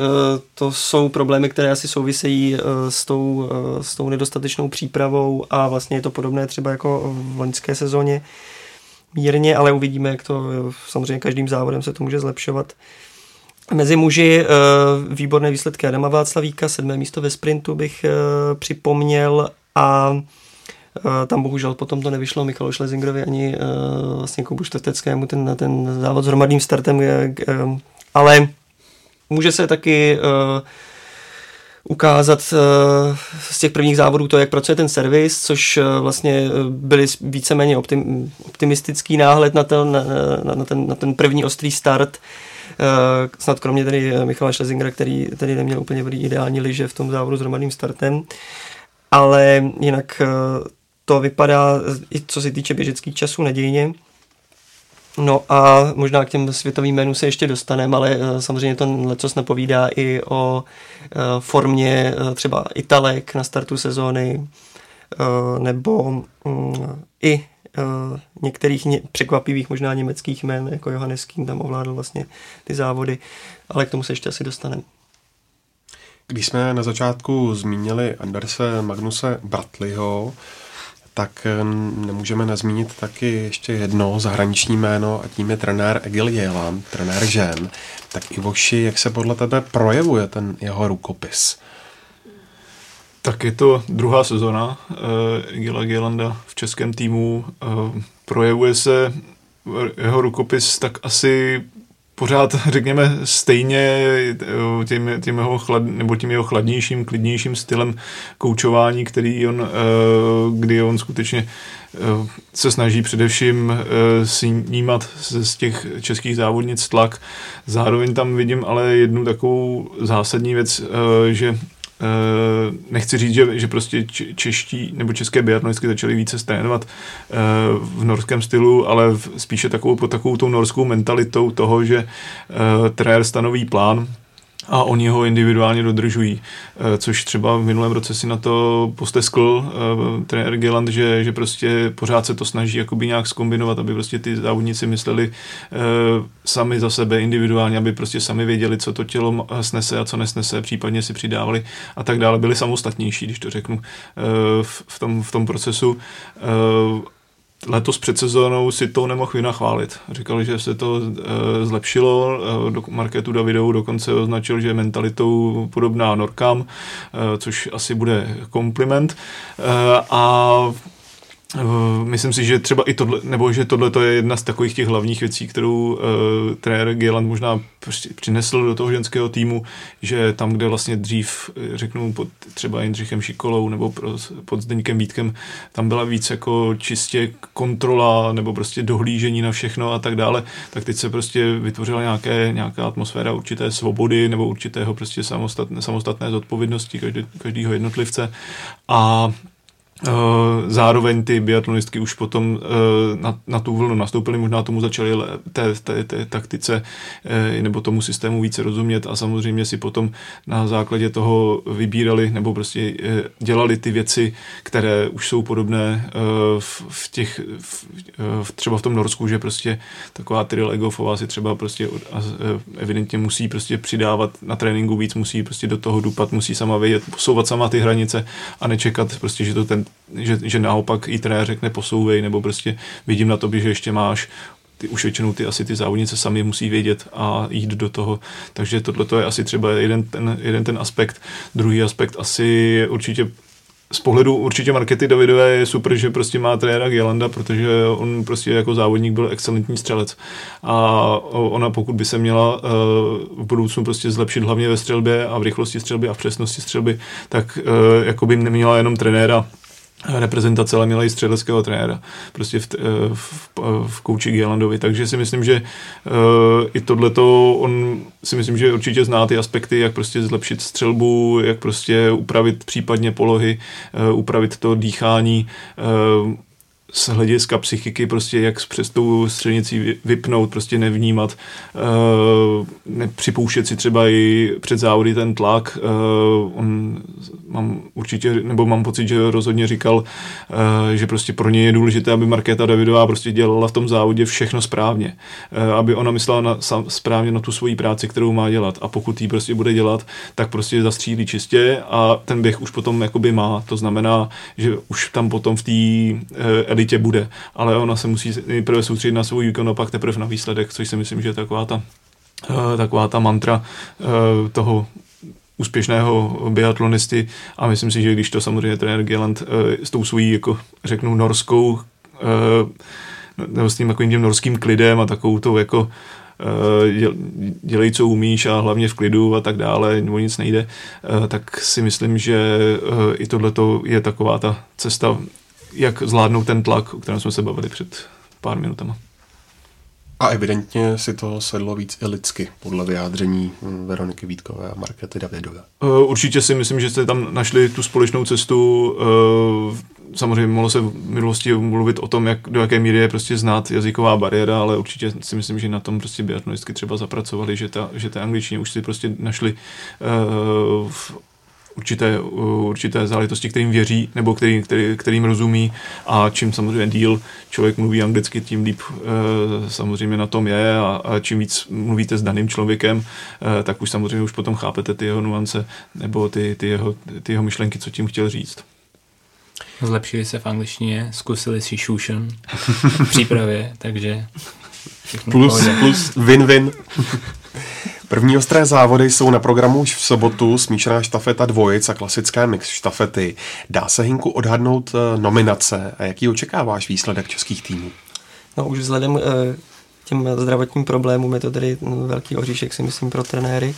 to jsou problémy, které asi souvisejí eh, s tou, eh, s tou nedostatečnou přípravou a vlastně je to podobné třeba jako v loňské sezóně mírně, ale uvidíme, jak to samozřejmě každým závodem se to může zlepšovat. Mezi muži výborné výsledky Adama Václavíka, sedmé místo ve sprintu bych připomněl a tam bohužel potom to nevyšlo Michalu Schlesingerovi ani vlastně Kubu Šteteckému ten, ten závod s hromadným startem, ale může se taky uh, ukázat uh, z těch prvních závodů to, jak pracuje ten servis, což uh, vlastně byly víceméně optim, optimistický náhled na ten, na, na, ten, na ten první ostrý start. Snad kromě tedy Michala Schlesingera, který tady neměl úplně ideální liže v tom závodu s hromadným startem. Ale jinak to vypadá, i co se týče běžeckých časů, nadějně. No a možná k těm světovým jménům se ještě dostaneme, ale uh, samozřejmě to lecos napovídá i o uh, formě uh, třeba Italek na startu sezóny, nebo um, i některých ně, překvapivých možná německých jmén, jako Johannes Kým tam ovládl vlastně ty závody, ale k tomu se ještě asi dostaneme. Když jsme na začátku zmínili Anderse Magnuse Bratleyho, tak eh, nemůžeme nezmínit taky ještě jedno zahraniční jméno a tím je trenér Egil Jelan, trenér žen. Tak Ivoši, jak se podle tebe projevuje ten jeho rukopis? Tak je to druhá sezona uh, Egila Gelanda v českém týmu. Uh, projevuje se jeho rukopis tak asi pořád, řekněme, stejně eh, tím, tím, jeho chlad, nebo tím jeho chladnějším, klidnějším stylem koučování, který on, eh, kdy on skutečně eh, se snaží především snímat z těch českých závodnic tlak. Zároveň tam vidím ale jednu takovou zásadní věc, že Uh, nechci říct, že, že prostě čeští nebo české biatlonistky začaly více trénovat uh, v norském stylu, ale spíše takovou, pod takovou tou norskou mentalitou toho, že uh, trenér stanoví plán, a oni ho individuálně dodržují, eh, což třeba v minulém roce si na to posteskl uh, trenér Geland, že, že prostě pořád se to snaží jakoby nějak skombinovat, aby prostě ty závodníci mysleli uh, sami za sebe individuálně, aby prostě sami věděli, co to tělo snese a co nesnese, případně si přidávali a tak dále. Byli samostatnější, když to řeknu, v, tom, v tom procesu. Letos před sezónou si to nemohl vynachválit. Říkal, že se to e, zlepšilo, e, do Marketu Davidou dokonce označil, že je mentalitou podobná Norkám, e, což asi bude kompliment. E, a Eh, myslím si, že třeba i tohle, nebo že tohle to je jedna z takových těch hlavních věcí, kterou uh, trenér Gieland možná přinesl do toho ženského týmu, že tam, kde vlastně dřív, eh, řeknu, pod třeba Jindřichem Šikolou nebo pod Zdeňkem Vítkem, tam byla víc jako čistě kontrola nebo prostě dohlížení na všechno a tak dále, tak teď se prostě vytvořila nějaké, nějaká atmosféra určité svobody nebo určitého prostě samostatné, samostatné zodpovědnosti každý, každého jednotlivce. A zároveň ty biatlonistky už potom eh, na, na tu vlnu nastoupily, možná tomu začaly té, té, té taktice eh, nebo tomu systému více rozumět a samozřejmě si potom na základě toho vybírali nebo prostě dělali ty věci, které už jsou podobné v, v těch, v, třeba v tom Norsku, že prostě taková Tyrell Egofová si třeba prostě evidentně musí prostě přidávat na tréninku víc, musí prostě do toho dupat, musí sama vědět, posouvat sama ty hranice a nečekat prostě, že to ten, že, že naopak i trenér řekne posouvej, nebo prostě vidím na tobě, že ještě máš ty, už většinou ty asi ty závodnice sami musí vědět a jít do toho. Takže tohle je asi třeba jeden ten, jeden ten aspekt. Druhý aspekt asi určitě z pohledu určitě Markety Davidové je super, že prostě má trenéra Gelanda, protože on prostě jako závodník byl excelentní střelec. A ona pokud by se měla uh, v budoucnu prostě zlepšit hlavně ve střelbě a v rychlosti střelby a v přesnosti střelby, tak uh, jako by neměla jenom trenéra reprezentace, ale měla i střeleckého trenéra prostě v, v, v kouči Gielandovi, takže si myslím, že uh, i tohleto, on si myslím, že určitě zná ty aspekty, jak prostě zlepšit střelbu, jak prostě upravit případně polohy, uh, upravit to dýchání, uh, z hlediska psychiky, prostě jak přes tou střednicí vypnout, prostě nevnímat, uh, nepřipouštět si třeba i před závody ten tlak. Uh, on mám určitě, nebo mám pocit, že rozhodně říkal, uh, že prostě pro ně je důležité, aby Markéta Davidová prostě dělala v tom závodě všechno správně. Aby ona myslela na, sam, správně na tu svoji práci, kterou má dělat. A pokud ji prostě bude dělat, tak prostě zastřílí čistě a ten běh už potom jakoby má. To znamená, že už tam potom v té elitě bude, ale ona se musí nejprve soustředit na svůj výkon a pak teprve na výsledek, což si myslím, že je taková ta, uh, taková ta mantra uh, toho úspěšného biatlonisty a myslím si, že když to samozřejmě trenér Geland uh, s tou svojí, jako řeknu, norskou uh, nebo s tím takovým tím norským klidem a takovou tou jako dělej, co umíš a hlavně v klidu a tak dále, o nic nejde, tak si myslím, že i tohle je taková ta cesta jak zvládnout ten tlak, o kterém jsme se bavili před pár minutama. A evidentně si to sedlo víc i lidsky, podle vyjádření hm, Veroniky Vítkové a Markety Davidové. Eh, určitě si myslím, že jste tam našli tu společnou cestu. Eh, samozřejmě mohlo se v minulosti mluvit o tom, jak, do jaké míry je prostě znát jazyková bariéra, ale určitě si myslím, že na tom prostě biatlonistky třeba zapracovali, že ta, že ta angličtině už si prostě našli uh, určité, určité záležitosti, kterým věří nebo který, který, kterým rozumí a čím samozřejmě díl člověk mluví anglicky, tím líp e, samozřejmě na tom je a, a čím víc mluvíte s daným člověkem, e, tak už samozřejmě už potom chápete ty jeho nuance nebo ty, ty, jeho, ty jeho myšlenky, co tím chtěl říct. Zlepšili se v angličtině, zkusili si šušen v přípravě, takže plus, plus win-win. První ostré závody jsou na programu už v sobotu, smíšená štafeta dvojic a klasické mix štafety. Dá se Hinku odhadnout eh, nominace a jaký očekáváš výsledek českých týmů? No už vzhledem eh, těm zdravotním problémům je to tady velký oříšek, si myslím, pro trenéry.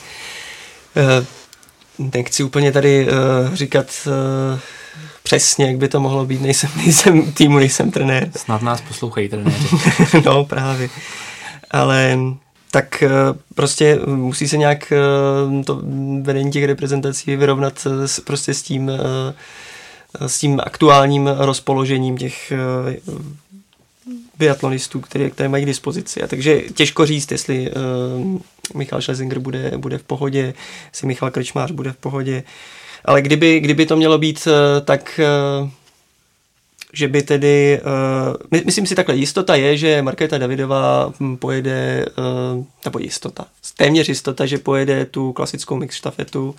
Eh, nechci úplně tady říkat přesně, jak by to mohlo být, nejsem, nejsem týmu, nejsem trenér. Snad nás poslouchají trenéři. no právě. Ale tak eh, prostě musí se nějak eh, to vedení těch reprezentací vyrovnat s, prostě s tím, eh, s tím aktuálním rozpoložením těch biatlonistů, které, které mají k dispozici. A takže těžko říct, jestli Michal Schlesinger bude, bude v pohodě, jestli Michal Krčmář bude v pohodě. Ale kdyby, kdyby to mělo být, tak že by tedy, uh, myslím si takhle, jistota je, že Markéta Davidová hm, pojede, uh, nebo jistota, téměř jistota, že pojede tu klasickou mix štafetu. Uh,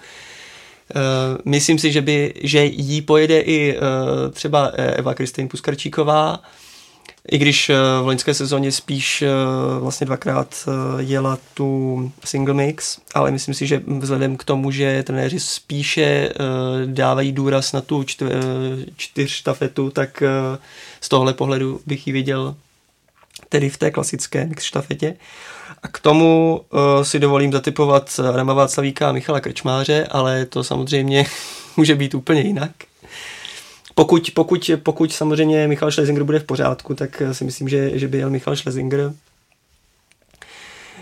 myslím si, že, by, že jí pojede i uh, třeba Eva Kristýn Puskarčíková, i když v loňské sezóně spíš vlastně dvakrát jela tu single mix, ale myslím si, že vzhledem k tomu, že trenéři spíše dávají důraz na tu čtyř štafetu, tak z tohle pohledu bych ji viděl tedy v té klasické mix štafetě. A k tomu si dovolím zatypovat Adama Václavíka a Michala Krčmáře, ale to samozřejmě může být úplně jinak. Pokud, pokud, pokud samozřejmě Michal Schlesinger bude v pořádku, tak si myslím, že, že by jel Michal Schlesinger.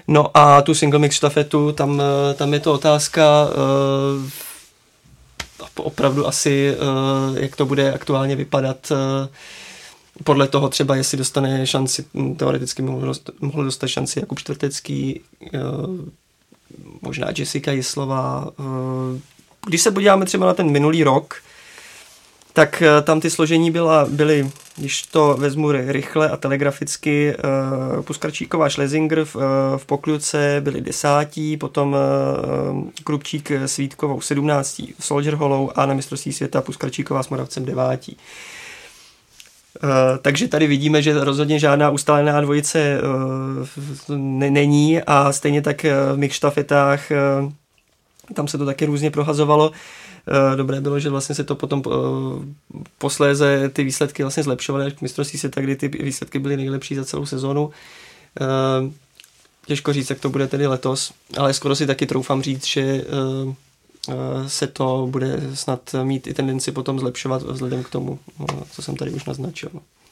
No a tu single mix štafetu, tam, tam je to otázka uh, opravdu asi, uh, jak to bude aktuálně vypadat. Uh, podle toho třeba, jestli dostane šanci, teoreticky mohl, dostat šanci Jakub Čtvrtecký, uh, možná Jessica Jislová. Uh, když se podíváme třeba na ten minulý rok, tak eh, tam ty složení byla, byly, když to vezmu rychle a telegraficky, uh, Puskarčíková Schlesinger v, uh, v pokluce byli desátí, potom uh, Krupčík s Vítkovou sedmnáctí v Soldier Hollow a na mistrovství světa Puskarčíková s Moravcem devátí. Uh, takže tady vidíme, že rozhodně žádná ustálená dvojice uh, ne- není a stejně tak v mix štafetách uh, tam se to taky různě prohazovalo. Uh, dobré bylo, že vlastně se to potom uh, posléze ty výsledky vlastně zlepšovaly až k mistrovství světa, kdy ty výsledky byly nejlepší za celou sezónu. Uh, těžko říct, jak to bude tedy letos, ale skoro si taky troufám říct, že se to bude snad mít i tendenci potom zlepšovat vzhledem k tomu, co jsem tady už naznačil.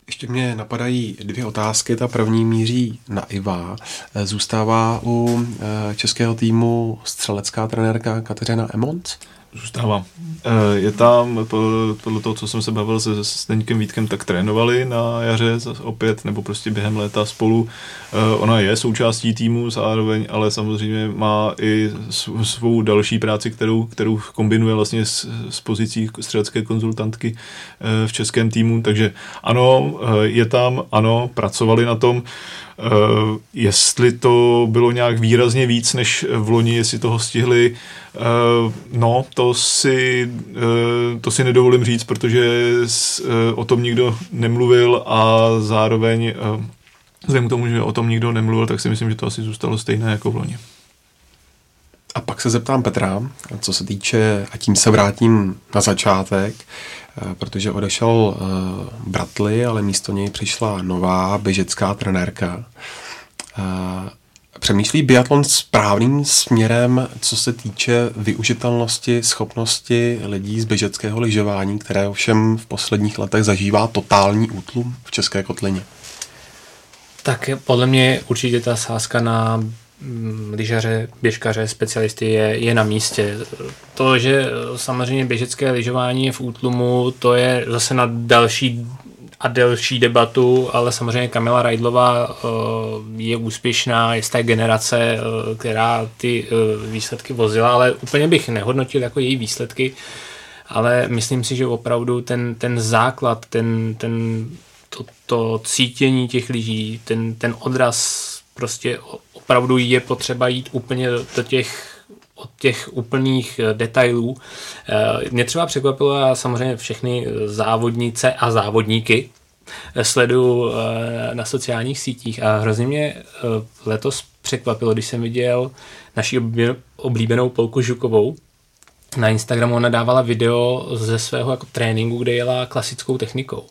Ještě mě napadají dvě otázky. Ta první míří na Iva. Zůstává u českého týmu střelecká trenérka Kateřina Emont? Zůstává. Eh, je tam, podle toho, co jsem se bavil se Zdeňkem Vítkem, tak trénovali na jaře opět, nebo prostě během léta spolu. Eh, ona je součástí týmu zároveň, ale samozřejmě má i svou další práci, kterou, kterou kombinuje vlastně s, s pozicí střelecké konzultantky eh, v českém týmu, takže ano, je tam, ano, pracovali na tom. Jestli to bylo nějak výrazně víc než v loni, jestli toho stihli, no, to si, uh, to si nedovolím říct, protože uh, o tom nikdo nemluvil a zároveň vzhledem k tomu, že o tom nikdo nemluvil, tak si myslím, že to asi zůstalo stejné jako v loni. A pak se zeptám Petra, co se týče, a tím se vrátím na začátek, Eh, protože odešel eh, Bratly, ale místo něj přišla nová běžecká trenérka. Přemýšlí biatlon správným směrem, co se týče využitelnosti, schopnosti lidí z běžeckého lyžování, které ovšem v posledních letech zažívá totální útlum v České kotlině? Tak podle mě určitě ta sázka na Mm, lyžaře, běžkaře, specialisty je, je na místě. To, že samozřejmě běžecké lyžování je v útlumu, to je zase na další a delší debatu, ale samozřejmě Kamila Rajdlová eh, je úspěšná, je z té generace, eh, která ty eh, výsledky vozila, ale úplně bych nehodnotil jako její výsledky, ale myslím si, že opravdu ten, ten základ, ten, ten, to, to cítění těch lidí, ten, ten odraz prostě opravdu je potřeba jít úplně do těch od těch úplných eh, detailů. Eh, mě třeba překvapilo, a samozřejmě všechny závodnice a závodníky eh, sledu na sociálních sítích a hrozně mě letos překvapilo, když jsem viděl naši oblíbenou Polku Žukovou, na Instagramu ona dávala video ze svého jako tréninku, kde jela klasickou technikou.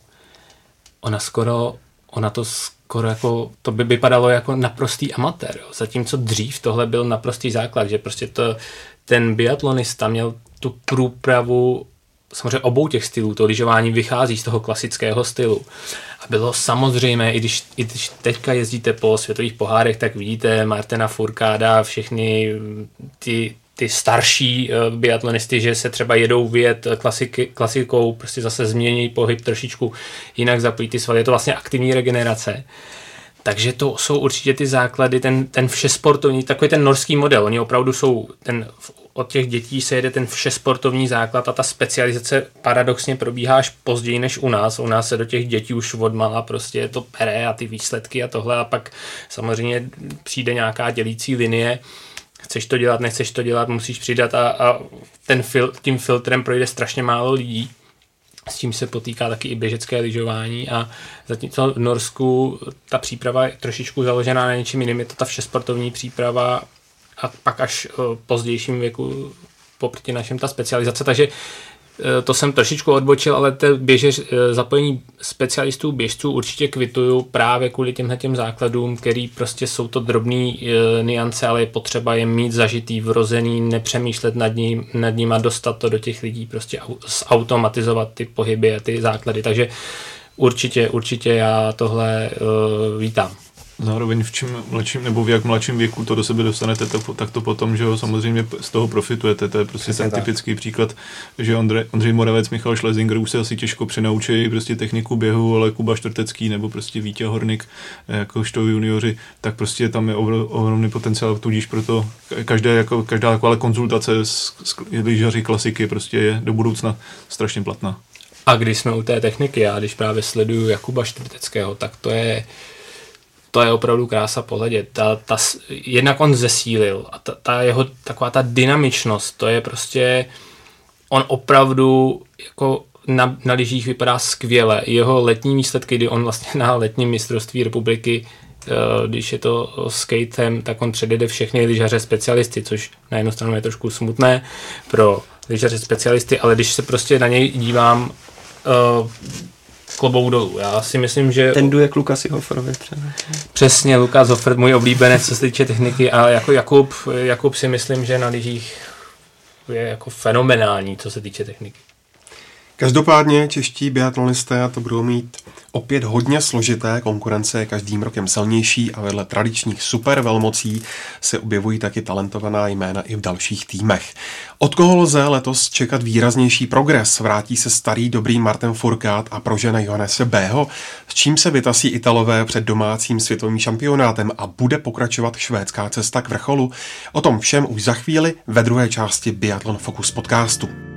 Ona skoro, ona to skoro jako, to by vypadalo jako naprostý amatér, jo. zatímco dřív tohle byl naprostý základ, že prostě to, ten biatlonista měl tu průpravu samozřejmě obou těch stylů, to lyžování vychází z toho klasického stylu. A bylo samozřejmé, i když, i když teďka jezdíte po světových pohárech, tak vidíte Martina Furkáda, všechny ty, ty starší uh, biatlonisty, že se třeba jedou vyjet klasiky, klasikou, prostě zase změní pohyb trošičku, jinak zapojí ty svaly. Je to vlastně aktivní regenerace. Takže to jsou určitě ty základy, ten, ten všesportovní, takový ten norský model. Oni opravdu jsou, ten, od těch dětí se jede ten všesportovní základ a ta specializace paradoxně probíhá až později než u nás. U nás se do těch dětí už odmala prostě to pere a ty výsledky a tohle a pak samozřejmě přijde nějaká dělící linie chceš to dělat, nechceš to dělat, musíš přidat a, a ten fil, tím filtrem projde strašně málo lidí. S tím se potýká taky i běžecké lyžování a zatímco v Norsku ta příprava je trošičku založená na něčím jiným, je to ta všesportovní příprava a pak až v pozdějším věku poproti našem ta specializace, takže Eh, to jsem trošičku odbočil, ale to běže, eh, zapojení specialistů, běžců určitě kvituju právě kvůli těmhle těm základům, který prostě jsou to drobné e, niance, ale je potřeba je mít zažitý, vrozený, nepřemýšlet nad ním, nad ním a dostat to do těch lidí, prostě zautomatizovat ty pohyby a ty základy. Takže určitě, určitě já tohle e, vítám zároveň v čím mladším, nebo v jak mladším věku to do sebe dostanete, to, tak to potom, že jo, samozřejmě z toho profitujete. To je prostě Přesně ten tak. typický příklad, že Ondrej, Ondřej Moravec, Michal Schlesinger už se asi těžko přenaučí prostě techniku běhu, ale Kuba Štrtecký nebo prostě Vítě Hornik, jako što junioři, tak prostě tam je ohromný potenciál, tudíž proto každé, jako, každá taková konzultace s, s lyžaři klasiky prostě je do budoucna strašně platná. A když jsme u té techniky, já když právě sleduju Jakuba Štvrteckého, tak to je to je opravdu krása pohledě. Ta, ta, jednak on zesílil a ta, ta jeho taková ta dynamičnost, to je prostě on opravdu jako na, na lyžích vypadá skvěle. Jeho letní výsledky, kdy on vlastně na letním mistrovství republiky Eh, když je to skatem, tak on předjede všechny lyžaře specialisty, což na jednu stranu je trošku smutné pro lyžaře specialisty, ale když se prostě na něj dívám uh, klobou dolů. Já si myslím, že... Ten duet Lukasi Hoferovi třeba. Přesně, Lukas Hofer, můj oblíbenec, co se týče techniky, a jako Jakub, Jakub si myslím, že na lyžích je jako fenomenální, co se týče techniky. Každopádně čeští biatlonisté to budou mít opět hodně složité, konkurence je každým rokem silnější a vedle tradičních super velmocí se objevují taky talentovaná jména i v dalších týmech. Od koho lze letos čekat výraznější progres? Vrátí se starý dobrý Martin Furkát a prožena Johannese Bého, s čím se vytasí Italové před domácím světovým šampionátem a bude pokračovat švédská cesta k vrcholu? O tom všem už za chvíli ve druhé části Biathlon Focus podcastu.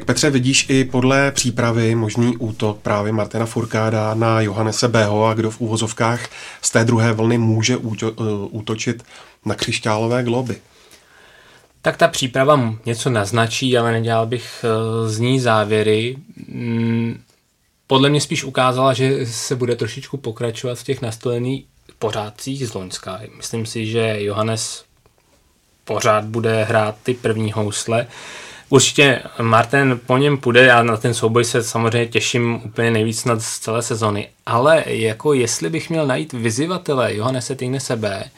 Jak Petře vidíš i podle přípravy možný útok právě Martina Furkáda na Johannese Bého a kdo v úvozovkách z té druhé vlny může eh, útočit na křišťálové globy? Tak ta příprava něco naznačí, ale nedělal bych eh, z ní závěry. Mm, podle mě spíš ukázala, že se bude trošičku pokračovat v těch nastolených pořádcích z Loňska. Myslím si, že Johannes pořád bude hrát ty první housle. Určitě Martin po něm půjde, já na ten souboj se samozřejmě těším úplně nejvíc nad z celé sezony, ale jako jestli bych měl najít vyzivatele Johannese Tignese B,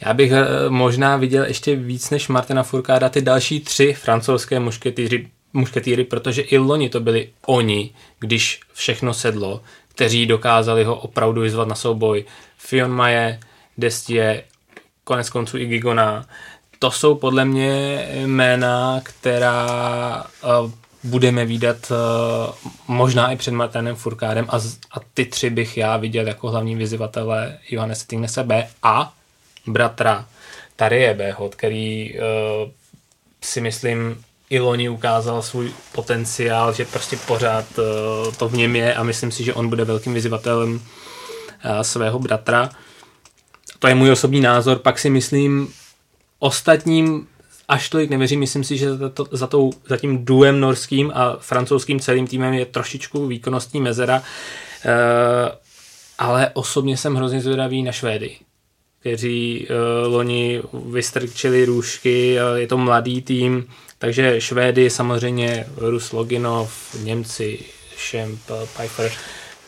já bych eh, možná viděl ještě víc než Martina Furkáda ty další tři francouzské mušketýři, mušketýry, protože i loni to byli oni, když všechno sedlo, kteří dokázali ho opravdu vyzvat na souboj. Fion Maje, Destie, konec konců i Gigona to jsou podle mě jména, která uh, budeme vidět uh, možná i před Martinem Furkádem a, a ty tři bych já viděl jako hlavní vyzývatele Johannese Tignese B a bratra Tarie B, který uh, si myslím i loni ukázal svůj potenciál, že prostě pořád uh, to v něm je a myslím si, že on bude velkým vyzývatelem uh, svého bratra. To je můj osobní názor, pak si myslím, Ostatním až tolik nevěřím, myslím si, že za, to, za, tou, za tím duem norským a francouzským celým týmem je trošičku výkonnostní mezera, e, ale osobně jsem hrozně zvědavý na Švédy, kteří e, loni vystrčili růžky, je to mladý tým, takže Švédy samozřejmě Rus Loginov, Němci, Šemp, Piper,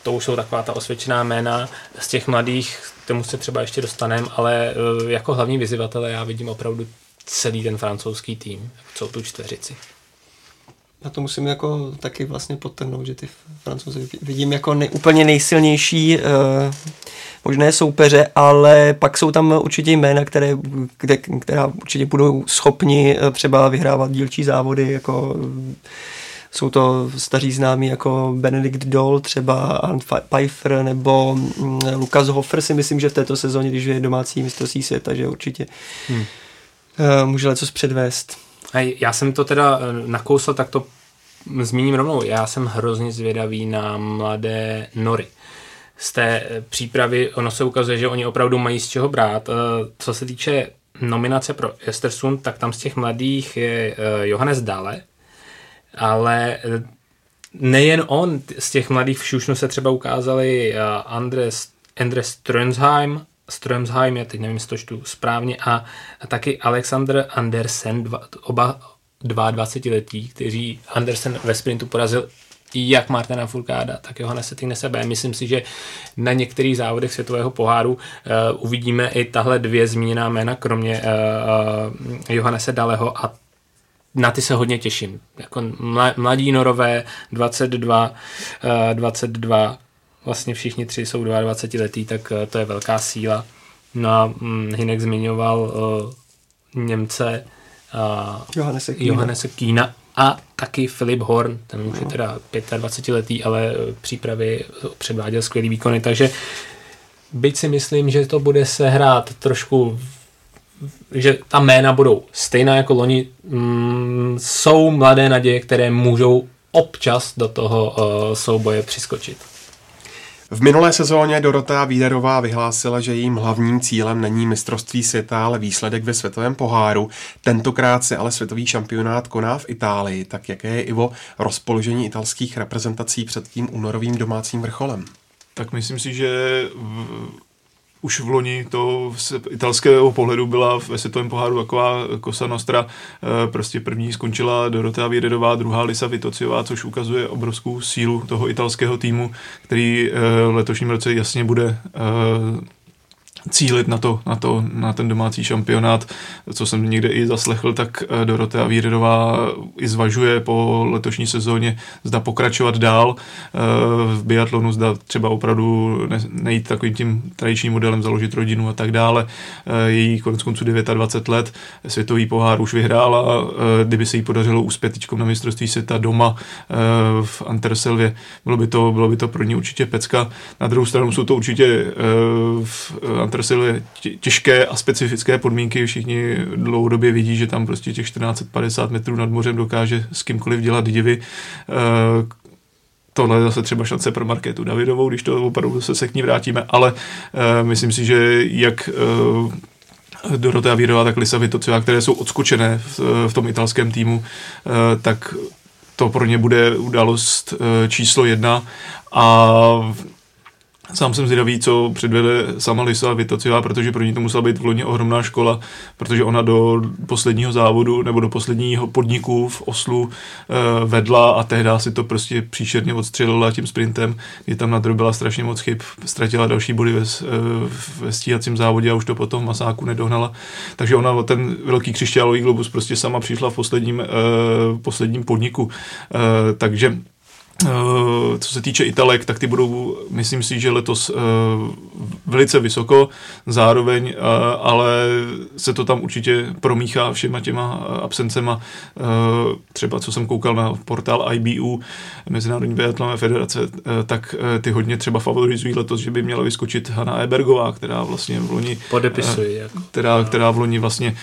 to už jsou taková ta osvědčená jména. Z těch mladých tomu se třeba ještě dostaneme, ale eh, jako hlavní vyzývatele já vidím opravdu celý ten francouzský tým, celou tu čtveřici. Já to musím jako taky vlastně podtrhnout, že ty francouzi vidím jako nej, úplně nejsilnější uh, možné soupeře, ale pak jsou tam určitě jména, které, kde, která určitě budou schopni uh, třeba vyhrávat dílčí závody, jako uh, jsou to staří známí jako Benedikt Doll, třeba Arndt Pfeiffer nebo mm, Lukas Hofer si myslím, že v této sezóně, když je domácí mistrovství světa, že určitě hmm. může něco předvést. A já jsem to teda eh, nakousl, tak to zmíním rovnou. Já jsem hrozně zvědavý na mladé Nory. Z té eh, přípravy ono se ukazuje, že oni opravdu mají z čeho brát. Co se týče nominace pro Estersund, tak tam z těch mladých je Johannes Dale, ale eh, nejen on, z těch mladých všušnů se třeba ukázali eh, Andres, Andres Strömsheim, Strömsheim, já teď nevím, jestli to čtu správně, a, a taky Alexander Andersen, dva, oba 22 letí, kteří Andersen ve sprintu porazil jak Martina Furkáda, tak Johannese Tignese Myslím si, že na některých závodech světového poháru uh, uvidíme i tahle dvě zmíněná jména, kromě uh, Johannese Daleho a na ty se hodně těším. Jako mladí norové, 22, 22, eh, vlastně všichni tři jsou 22 letý, tak eh, to je velká síla. No a hm, Hinek zmiňoval uh, Němce Johannese Kína. Johannese Kína a taky Filip Horn, ten už je teda 25 letý, ale přípravy předváděl skvělý výkony, takže byť si myslím, že to bude se hrát trošku že ta jména budou stejná jako loni, mm, jsou mladé naděje, které můžou občas do toho uh, souboje přiskočit. V minulé sezóně Dorota Víderová vyhlásila, že jejím hlavním cílem není mistrovství světa, ale výsledek ve světovém poháru. Tentokrát se ale světový šampionát koná v Itálii. Tak jaké je, Ivo, rozpoložení italských reprezentací před tím únorovým domácím vrcholem? Tak myslím si, že už v loni to z italského pohledu byla ve světovém poháru taková kosa nostra. E, prostě první skončila Dorota Vědedová, druhá Lisa Vitociová, což ukazuje obrovskou sílu toho italského týmu, který e, v letošním roce jasně bude e, cílit na, to, na, to, na ten domácí šampionát. Co jsem někde i zaslechl, tak eh, Dorotea Víredová i zvažuje po letošní sezóně, zda pokračovat dál eh, v biatlonu, zda třeba opravdu nejít takovým tím tradičním modelem, založit rodinu a tak dále. Eh, její konec konců 29 let, světový pohár už vyhrála, kdyby se jí podařilo uspět na mistrovství světa doma v Anterselvě, bylo by to, bylo by to pro ně určitě pecka. Na druhou stranu jsou to určitě v Antrasil těžké a specifické podmínky. Všichni dlouhodobě vidí, že tam prostě těch 1450 metrů nad mořem dokáže s kýmkoliv dělat divy. Eh, tohle je zase třeba šance pro Markétu Davidovou, když to opravdu se, se k ní vrátíme, ale uh, myslím si, že jak uh, Dorota Vírová, tak Lisa Vitocová, které jsou odskočené v, v tom italském týmu, tak to pro ně bude událost číslo jedna a Sám jsem zvědavý, co předvede sama Lisa Vitociová, protože pro ní to musela být vlodně ohromná škola, protože ona do posledního závodu nebo do posledního podniku v Oslu e, vedla a tehdy si to prostě příšerně odstřelila tím sprintem, kdy tam nadrobila strašně moc chyb, ztratila další body ve, e, ve stíhacím závodě a už to potom v Masáku nedohnala. Takže ona ten velký křišťálový globus prostě sama přišla v posledním, e, posledním podniku. E, takže co se týče Italek, tak ty budou, myslím si, že letos eh, velice vysoko, zároveň, eh, ale se to tam určitě promíchá všema těma absencema. Třeba co jsem koukal na portál IBU, Mezinárodní biatlonové federace, tak ty hodně třeba favorizují letos, že by měla vyskočit Hanna Ebergová, která vlastně v loni... Podepisuji. Jako. Která, která v loni vlastně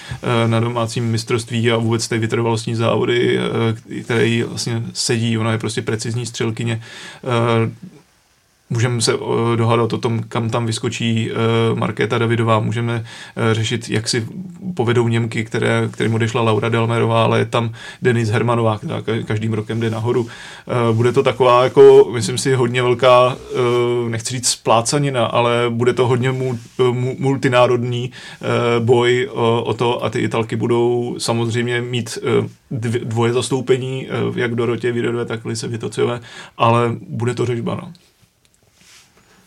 na domácím mistrovství a vůbec té vytrvalostní závody, které jí vlastně sedí, ona je prostě precizní střelkyně. Eh, můžeme se eh, dohadat o tom, kam tam vyskočí uh, Markéta Davidová, můžeme uh, řešit, jak si povedou Němky, které, kterým odešla Laura Delmerová, ale je tam Denis Hermanová, která každým rokem jde nahoru. Bude to taková, jako, myslím si, hodně velká, nechci říct splácanina, ale bude to hodně mu, mu, multinárodní boj o to a ty Italky budou samozřejmě mít dvoje zastoupení, jak Dorotě Vidorové, tak Lise Vitociové, ale bude to řežba. No.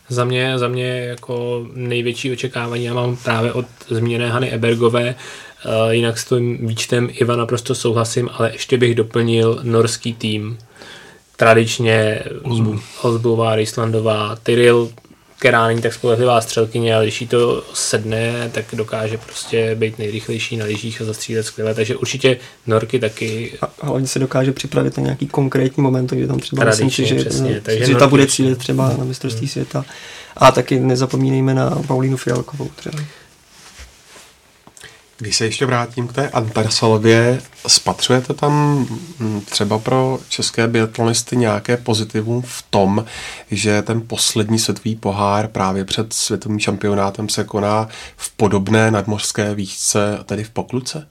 Za mě, za mě jako největší očekávání já mám právě od zmíněné Hany Ebergové, uh, jinak s tím výčtem Iva naprosto souhlasím, ale ještě bych doplnil norský tým. Tradičně Osbová, Ryslandová, Tyril která není tak spolehlivá střelkyně, ale když jí to sedne, tak dokáže prostě být nejrychlejší na lyžích a zastřílet skvěle, takže určitě Norky taky. A hlavně se dokáže připravit na nějaký konkrétní moment, kdy tam třeba myslím že, přesně, no, takže že ta bude cílit třeba na mistrovství hmm. světa. A taky nezapomínejme na Paulínu Fialkovou třeba. Když se ještě vrátím k té Antarsalově, spatřujete tam hm, třeba pro české biatlonisty nějaké pozitivum v tom, že ten poslední světový pohár právě před světovým šampionátem se koná v podobné nadmořské výšce, tedy v Pokluce?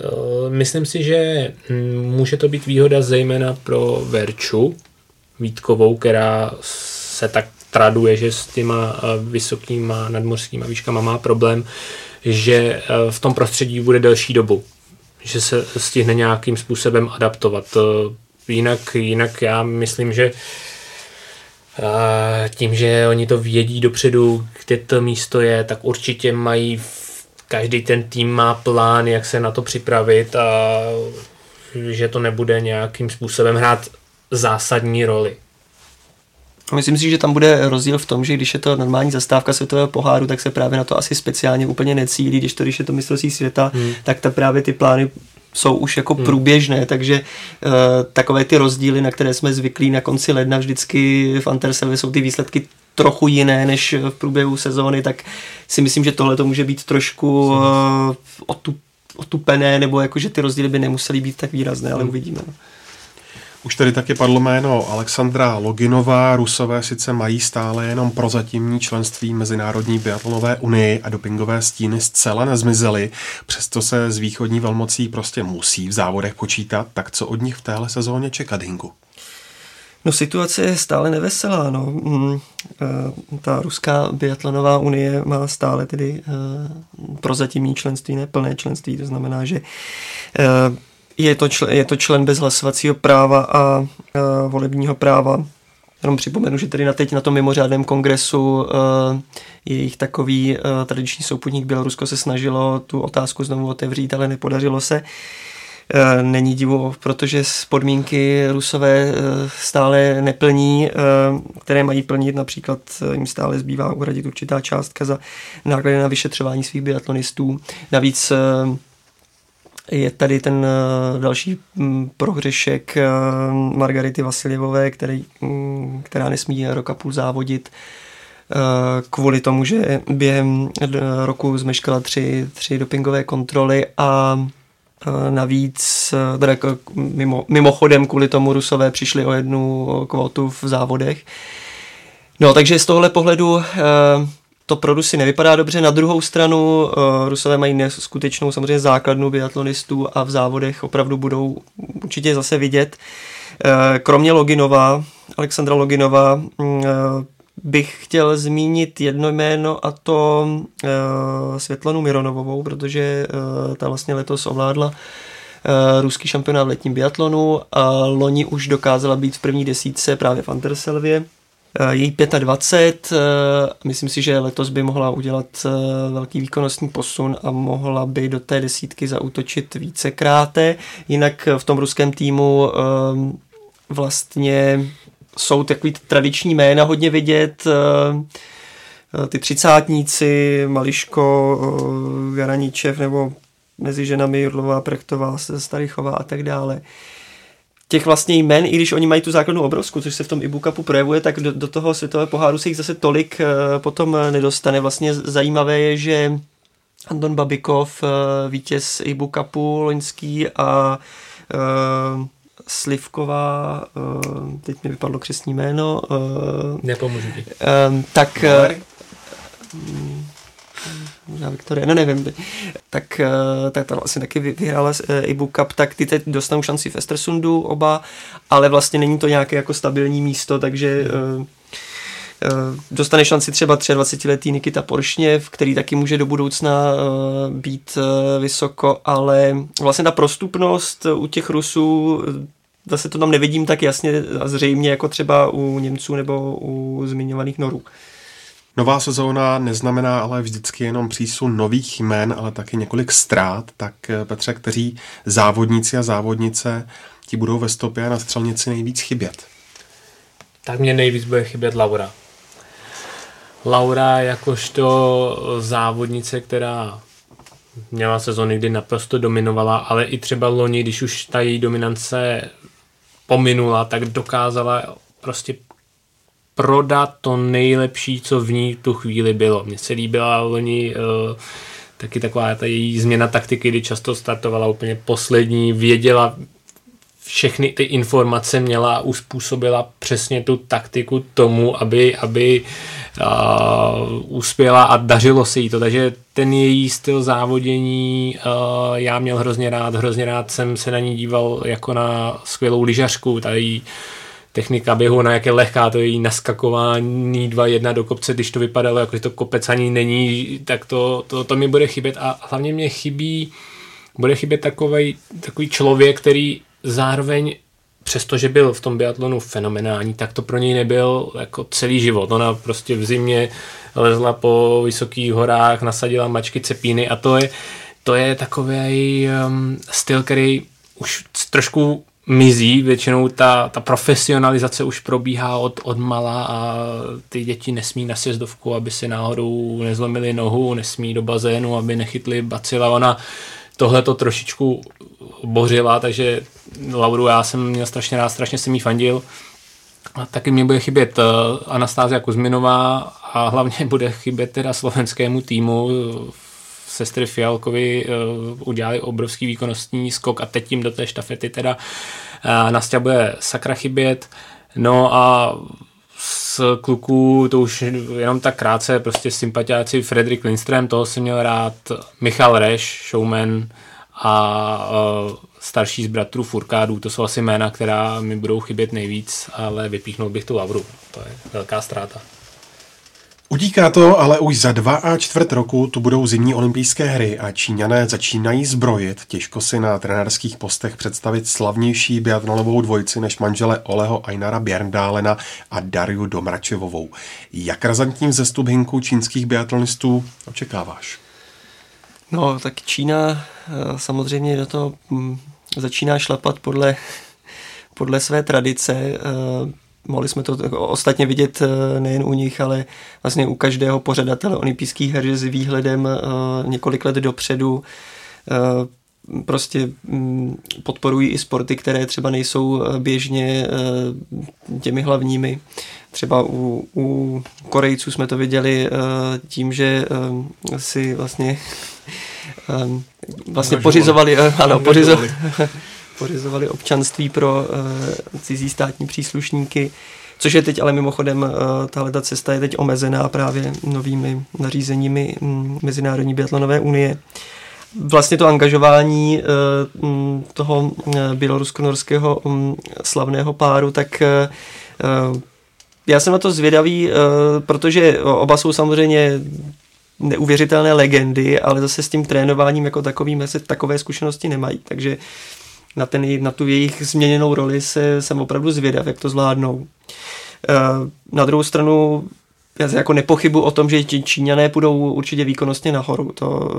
Eh, myslím si, že hm, může to být výhoda zejména pro Verču Vítkovou, která se tak traduje, že s těma eh, vysokýma nadmořskýma výškama má problém, že eh, v tom prostředí bude delší dobu, že se stihne nějakým způsobem adaptovat. Eh, jinak, jinak já myslím, že tím, že oni to vědí dopředu, kde to místo je, tak určitě mají každý ten tým má plán, jak se na to připravit a že to nebude nějakým způsobem hrát zásadní roli. Myslím si, že tam bude rozdíl v tom, že když je to normální zastávka světového poháru, tak se právě na to asi speciálně úplně necílí, když to, když je to mistrovství světa, hmm. tak ta právě ty plány jsou už jako hmm. průběžné, takže uh, takové ty rozdíly, na které jsme zvyklí na konci ledna vždycky v Anterselvi jsou ty výsledky trochu jiné než v průběhu sezóny, tak si myslím, že tohle to může být trošku uh, otup, otupené, nebo jako, že ty rozdíly by nemusely být tak výrazné, ale hmm. uvidíme. No. Už tady taky padlo jméno Alexandra Loginová. Rusové sice mají stále jenom prozatímní členství Mezinárodní biatlonové unii a dopingové stíny zcela nezmizely, přesto se z východní velmocí prostě musí v závodech počítat. Tak co od nich v téhle sezóně čekat, Hinku? No situace je stále neveselá. No. Mm, eh, ta ruská biatlonová unie má stále tedy uh, prozatímní členství, ne plné členství, to znamená, že uh, je to, člen, je to člen bez hlasovacího práva a uh, volebního práva. Jenom připomenu, že tedy na teď na tom mimořádném kongresu uh, jejich takový uh, tradiční souputník Bělorusko se snažilo tu otázku znovu otevřít, ale nepodařilo se. Uh, není divu, protože podmínky Rusové uh, stále neplní, uh, které mají plnit, například jim stále zbývá uhradit určitá částka za náklady na vyšetřování svých biatlonistů. Navíc je tady ten eh, další mm, prohřešek eh, Margarity Vasiljevové, který, mm, která nesmí rok a půl závodit eh, kvůli tomu, že během roku zmeškala tři, tři dopingové kontroly a navíc, teda mimo, mimochodem kvůli tomu Rusové přišli o jednu kvotu v závodech. No, takže z tohle pohledu to pro Rusy nevypadá dobře. Na druhou stranu uh, Rusové mají neskutečnou samozřejmě základnu biatlonistů a v závodech opravdu budou určitě zase vidět. Uh, kromě Loginova, Alexandra Loginova, uh, bych chtěl zmínit jedno jméno a to uh, Světlanu Mironovovou, protože uh, ta vlastně letos ovládla uh, ruský šampionát v letním biatlonu a loni už dokázala být v první desítce právě v Anterselvě její 25, eh, myslím si, že letos by mohla udělat eh, velký výkonnostní posun a mohla by do té desítky zautočit vícekráte. Jinak v tom ruském týmu vlastně jsou takový tradiční jména hodně vidět, ty třicátníci, Mališko, Garaničev nebo mezi ženami Jurlová, Prechtová, Starychová a tak dále těch vlastně jmen, i když oni mají tu základnu obrovskou, což se v tom e-bookupu projevuje, tak do, do toho světového poháru se jich zase tolik uh, potom nedostane. Vlastně zajímavé je, že Anton Babikov, uh, vítěz e-bookupu loňský a uh, Slivková, uh, teď mi vypadlo křesní jméno. Uh, Nepomůžu ti. Uh, tak... Uh, možná Viktoria, no nevím, tak, eh, tak tam vlastně taky vyhrála eh, i Book Cup, tak ty teď dostanou šanci v Estersundu oba, ale vlastně není to nějaké jako stabilní místo, takže uh, dostane šanci třeba 23-letý Nikita Poršněv, který taky může do budoucna být vysoko, ale vlastně ta prostupnost u těch Rusů zase to tam nevidím tak jasně a zřejmě jako třeba u Němců nebo u zmiňovaných Norů. Nová sezóna neznamená ale vždycky jenom přísun nových jmen, ale taky několik ztrát. Tak eh, Petře, kteří závodníci a závodnice ti budou ve stopě a na střelnici nejvíc chybět? Tak mě nejvíc bude chybět Laura. Laura jakožto závodnice, která měla sezóny, kdy naprosto dominovala, ale i třeba loni, když už ta její dominance pominula, tak dokázala prostě prodat to nejlepší, co v ní tu chvíli bylo. Mně se líbila loni uh, taky taková ta její změna taktiky, kdy často startovala úplně poslední, věděla všechny ty informace měla a uspůsobila přesně tu taktiku tomu, aby, aby uh, uspěla a dařilo se jí to. Takže ten její styl závodění uh, já měl hrozně rád, hrozně rád jsem se na ní díval jako na skvělou lyžařku, tady technika běhu, na jaké lehká to je její naskakování 2-1 do kopce, když to vypadalo, jako to kopec ani není, tak to, to, to mi bude chybět a hlavně mě chybí, bude chybět takový, takový člověk, který zároveň přestože byl v tom biatlonu fenomenální, tak to pro něj nebyl jako celý život. Ona prostě v zimě lezla po vysokých horách, nasadila mačky cepíny a to je, to je takový um, styl, který už trošku mizí, většinou ta, ta profesionalizace už probíhá od, od mala a ty děti nesmí na sjezdovku, aby si náhodou nezlomili nohu, nesmí do bazénu, aby nechytli bacila. Ona tohle to trošičku bořila, takže Lauru já jsem měl strašně rád, strašně jsem jí fandil. A taky mě bude chybět uh, Anastázia Kuzminová a hlavně bude chybět teda slovenskému týmu sestry Fialkovi uh, udělali obrovský výkonnostní skok a teď tím do té štafety teda uh, Nastя bude sakra chybět. No a z kluků, to už jenom tak krátce, prostě sympatiáci Fredrik Lindström, toho jsem měl rád, Michal Reš, showman a uh, starší z bratrů Furkádů, to jsou asi jména, která mi budou chybět nejvíc, ale vypíchnul bych tu Lavru, to je velká ztráta. Utíká to, ale už za dva a čtvrt roku tu budou zimní olympijské hry a Číňané začínají zbrojit. Těžko si na trenérských postech představit slavnější biatlonovou dvojici než manžele Oleho Ainara Bjerndálena a Dariu Domračevovou. Jak razantní vzestup hinku čínských biatlonistů očekáváš? No, tak Čína eh, samozřejmě do toho hm, začíná šlapat podle, podle své tradice. Mohli jsme to ostatně vidět eh, nejen u nich, ale vlastně u každého pořadatele. Olympijských her s výhledem eh, několik let dopředu eh, prostě mm, podporují i sporty, které třeba nejsou běžně těmi hlavními. Třeba u, u Korejců jsme to viděli tím, že si vlastně vlastně pořizovali, ano, pořizovali, pořizovali občanství pro uh, cizí státní příslušníky, což je teď ale mimochodem, uh, tahle ta cesta je teď omezená právě novými nařízeními um, Mezinárodní biatlonové unie. Vlastně to angažování uh, toho bělorusko-norského um, slavného páru, tak uh, já jsem na to zvědavý, uh, protože oba jsou samozřejmě neuvěřitelné legendy, ale zase s tím trénováním jako takovým se takové zkušenosti nemají. Takže na, ten, na tu jejich změněnou roli se, jsem opravdu zvědav, jak to zvládnou. Eh, na druhou stranu já jako nepochybu o tom, že Číňané půjdou určitě výkonnostně nahoru. To,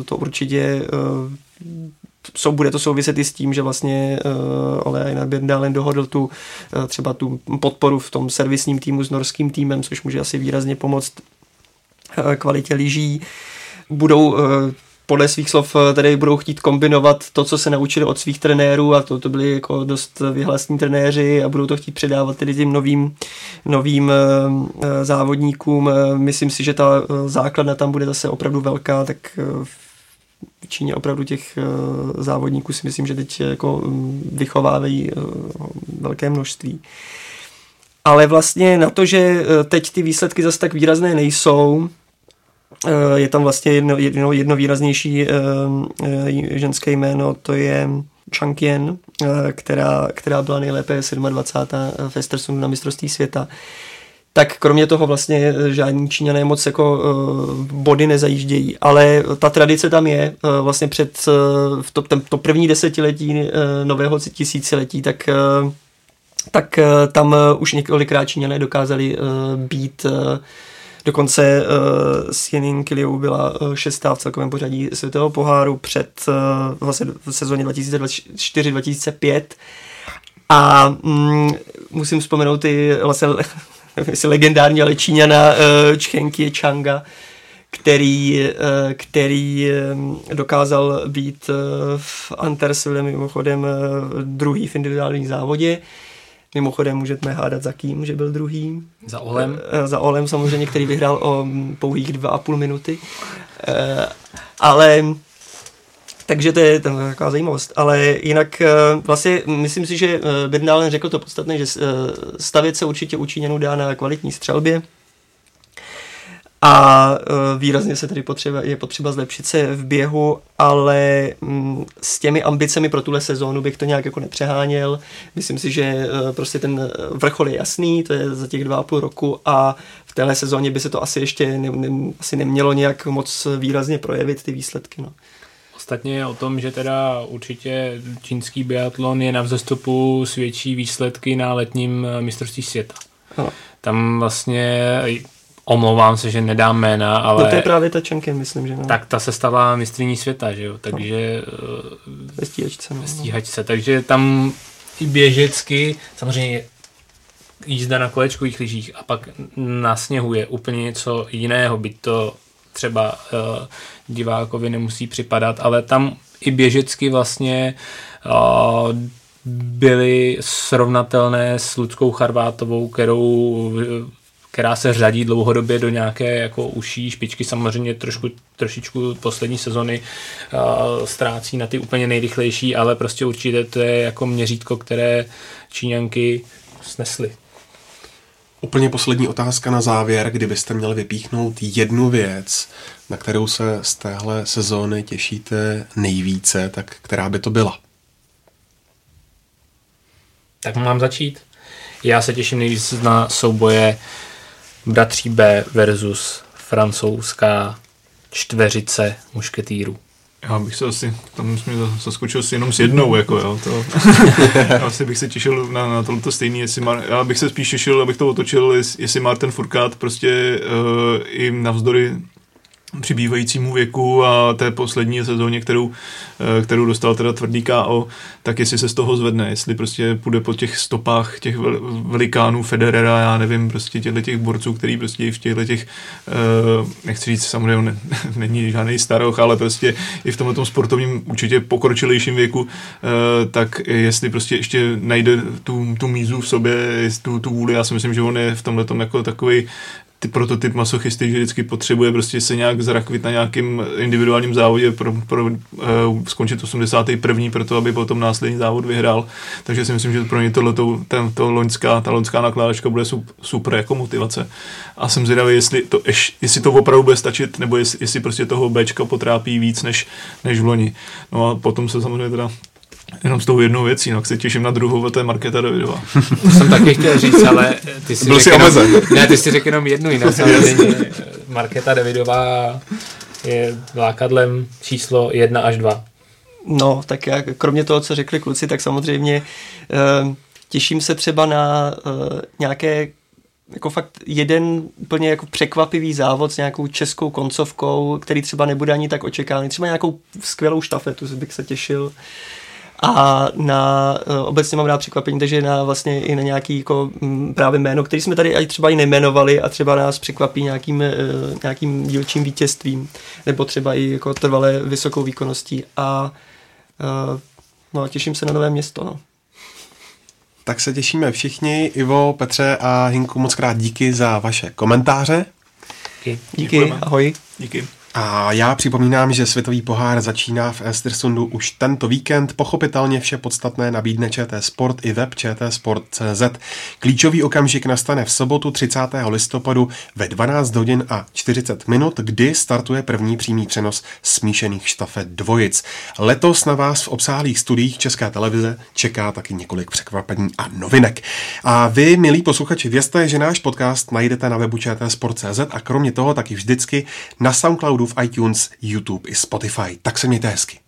eh, to určitě eh, jsou, bude to souviset i s tím, že vlastně uh, Ole Einar Björndalen dohodl tu uh, třeba tu podporu v tom servisním týmu s norským týmem, což může asi výrazně pomoct uh, kvalitě lyží. Budou uh, podle svých slov eh, tady budou chtít kombinovat to, co se naučili od svých trenérů a to, to byli jako dost vyhlasní trenéři a budou to chtít předávat tedy těm novým, novým uh, závodníkům. Myslím si, že ta základna tam bude zase opravdu velká, tak v Číně opravdu těch závodníků si myslím, že teď jako mm, vychovávají velké množství. Ale vlastně na to, že teď ty výsledky zase tak výrazné nejsou, Eh, je tam vlastně jedno, jedno, jedno výraznější eh, eh, ženské jméno, to je Chang Yen, která, která byla nejlépe 27. v na mistrovství světa. Tak kromě toho vlastně žádní Číňané moc jako body nezajíždějí, ale ta tradice tam je vlastně před v to, ten, to první desetiletí nového tisíciletí, tak tak tam už několikrát Číňané dokázali být Dokonce uh, s Jenin Kiliou byla uh, šestá v celkovém pořadí světového poháru před uh, vlastně v sezóně 2024-2005. A mm, musím vzpomenout ty vlastně jestli legendární, ale Číňana uh, Čchenky Changa, který, uh, který dokázal být uh, v Antersville mimochodem uh, druhý v individuálním závodě. Uh, Mimochodem můžeme hádat za kým, že byl druhý. Za Olem. Eh, za Olem samozřejmě, který vyhrál o pouhých dva a půl minuty. Eh, ale takže to je taková zajímavost. Ale jinak vlastně myslím si, že Bernalen řekl to podstatné, že stavět se určitě učíněnou dá na kvalitní střelbě, a uh, výrazně se tedy potřeba, je potřeba zlepšit se v běhu, ale um, s těmi ambicemi pro tuhle sezónu bych to nějak jako nepřeháněl. Myslím si, že uh, prostě ten vrchol je jasný, to je za těch dva a půl roku a v téhle sezóně by se to asi ještě ne, ne, asi nemělo nějak moc výrazně projevit ty výsledky. No. Ostatně je o tom, že teda určitě čínský biatlon je na vzestupu svědčí výsledky na letním mistrovství světa. No. Tam vlastně Omlouvám se, že nedám jména, ale... No to je právě ta Čenkin, myslím, že no. Tak ta se stala mistrní světa, že jo, takže... No. Ve stíhačce, no. Ve stíhačce, takže tam i běžecky, samozřejmě jízda na kolečkových lyžích a pak na sněhu je úplně něco jiného, byť to třeba uh, divákovi nemusí připadat, ale tam i běžecky vlastně uh, byly srovnatelné s Ludskou Charvátovou, kterou která se řadí dlouhodobě do nějaké jako uší špičky. Samozřejmě trošku, trošičku poslední sezony uh, ztrácí na ty úplně nejrychlejší, ale prostě určitě to je jako měřítko, které Číňanky snesly. Úplně poslední otázka na závěr, kdybyste měli vypíchnout jednu věc, na kterou se z téhle sezóny těšíte nejvíce, tak která by to byla? Tak mám začít. Já se těším nejvíc na souboje Bratří B versus francouzská čtveřice mušketýrů. Já bych se asi, tam jsme zaskočil si jenom s jednou, jako jo, to, asi bych se těšil na, na tohle stejný, jestli Mar, já bych se spíš těšil, abych to otočil, jestli Martin Furkát prostě uh, i navzdory přibývajícímu věku a té poslední sezóně, kterou, eh, kterou dostal teda tvrdý KO, tak jestli se z toho zvedne, jestli prostě půjde po těch stopách těch velikánů Federera, já nevím, prostě těchto těch borců, který prostě v těchto těch, eh, nechci říct, samozřejmě ne, není žádný staroch, ale prostě i v tomhle sportovním určitě pokročilejším věku, eh, tak jestli prostě ještě najde tu, tu mízu v sobě, tu, tu vůli, já si myslím, že on je v tomhle jako takový ty prototyp masochisty, že vždycky potřebuje prostě se nějak zrakvit na nějakým individuálním závodě pro, pro uh, skončit 81. pro to, aby potom následný závod vyhrál. Takže si myslím, že pro ně tohleto, ten, to loňská, ta loňská nakládačka bude super jako motivace. A jsem zvědavý, jestli to, jestli to opravdu bude stačit, nebo jestli, jestli prostě toho Bčka potrápí víc než, než v loni. No a potom se samozřejmě teda Jenom s tou jednou věcí, no, se těším na druhou, to je Markéta Davidová. To jsem taky chtěl říct, ale ty si Byl si jenom, Ne, ty si řekl jenom jednu jinou. Samozřejmě Markéta Davidová je lákadlem číslo jedna až dva. No, tak já, kromě toho, co řekli kluci, tak samozřejmě uh, těším se třeba na uh, nějaké jako fakt jeden úplně jako překvapivý závod s nějakou českou koncovkou, který třeba nebude ani tak očekávaný. Třeba nějakou skvělou štafetu bych se těšil. Uh, a na, eh, obecně mám rád překvapení, takže na vlastně i na nějaký jako mm, právě jméno, který jsme tady třeba i nejmenovali a třeba nás překvapí nějakým, eh, nějakým dílčím vítězstvím, nebo třeba i jako trvalé vysokou výkonností a eh, no, těším se na nové město. No. Tak se těšíme všichni. Ivo, Petře a Hinku, moc krát díky za vaše komentáře. Díky, díky ahoj. Díky. A já připomínám, že světový pohár začíná v Estersundu už tento víkend. Pochopitelně vše podstatné nabídne ČT Sport i web čtsport.cz. Klíčový okamžik nastane v sobotu 30. listopadu ve 12 hodin a 40 minut, kdy startuje první přímý přenos smíšených štafet dvojic. Letos na vás v obsáhlých studiích České televize čeká taky několik překvapení a novinek. A vy, milí posluchači, vězte, že náš podcast najdete na webu čtsport.cz a kromě toho taky vždycky na Soundcloudu v iTunes, YouTube i Spotify. Tak se mějte hezky.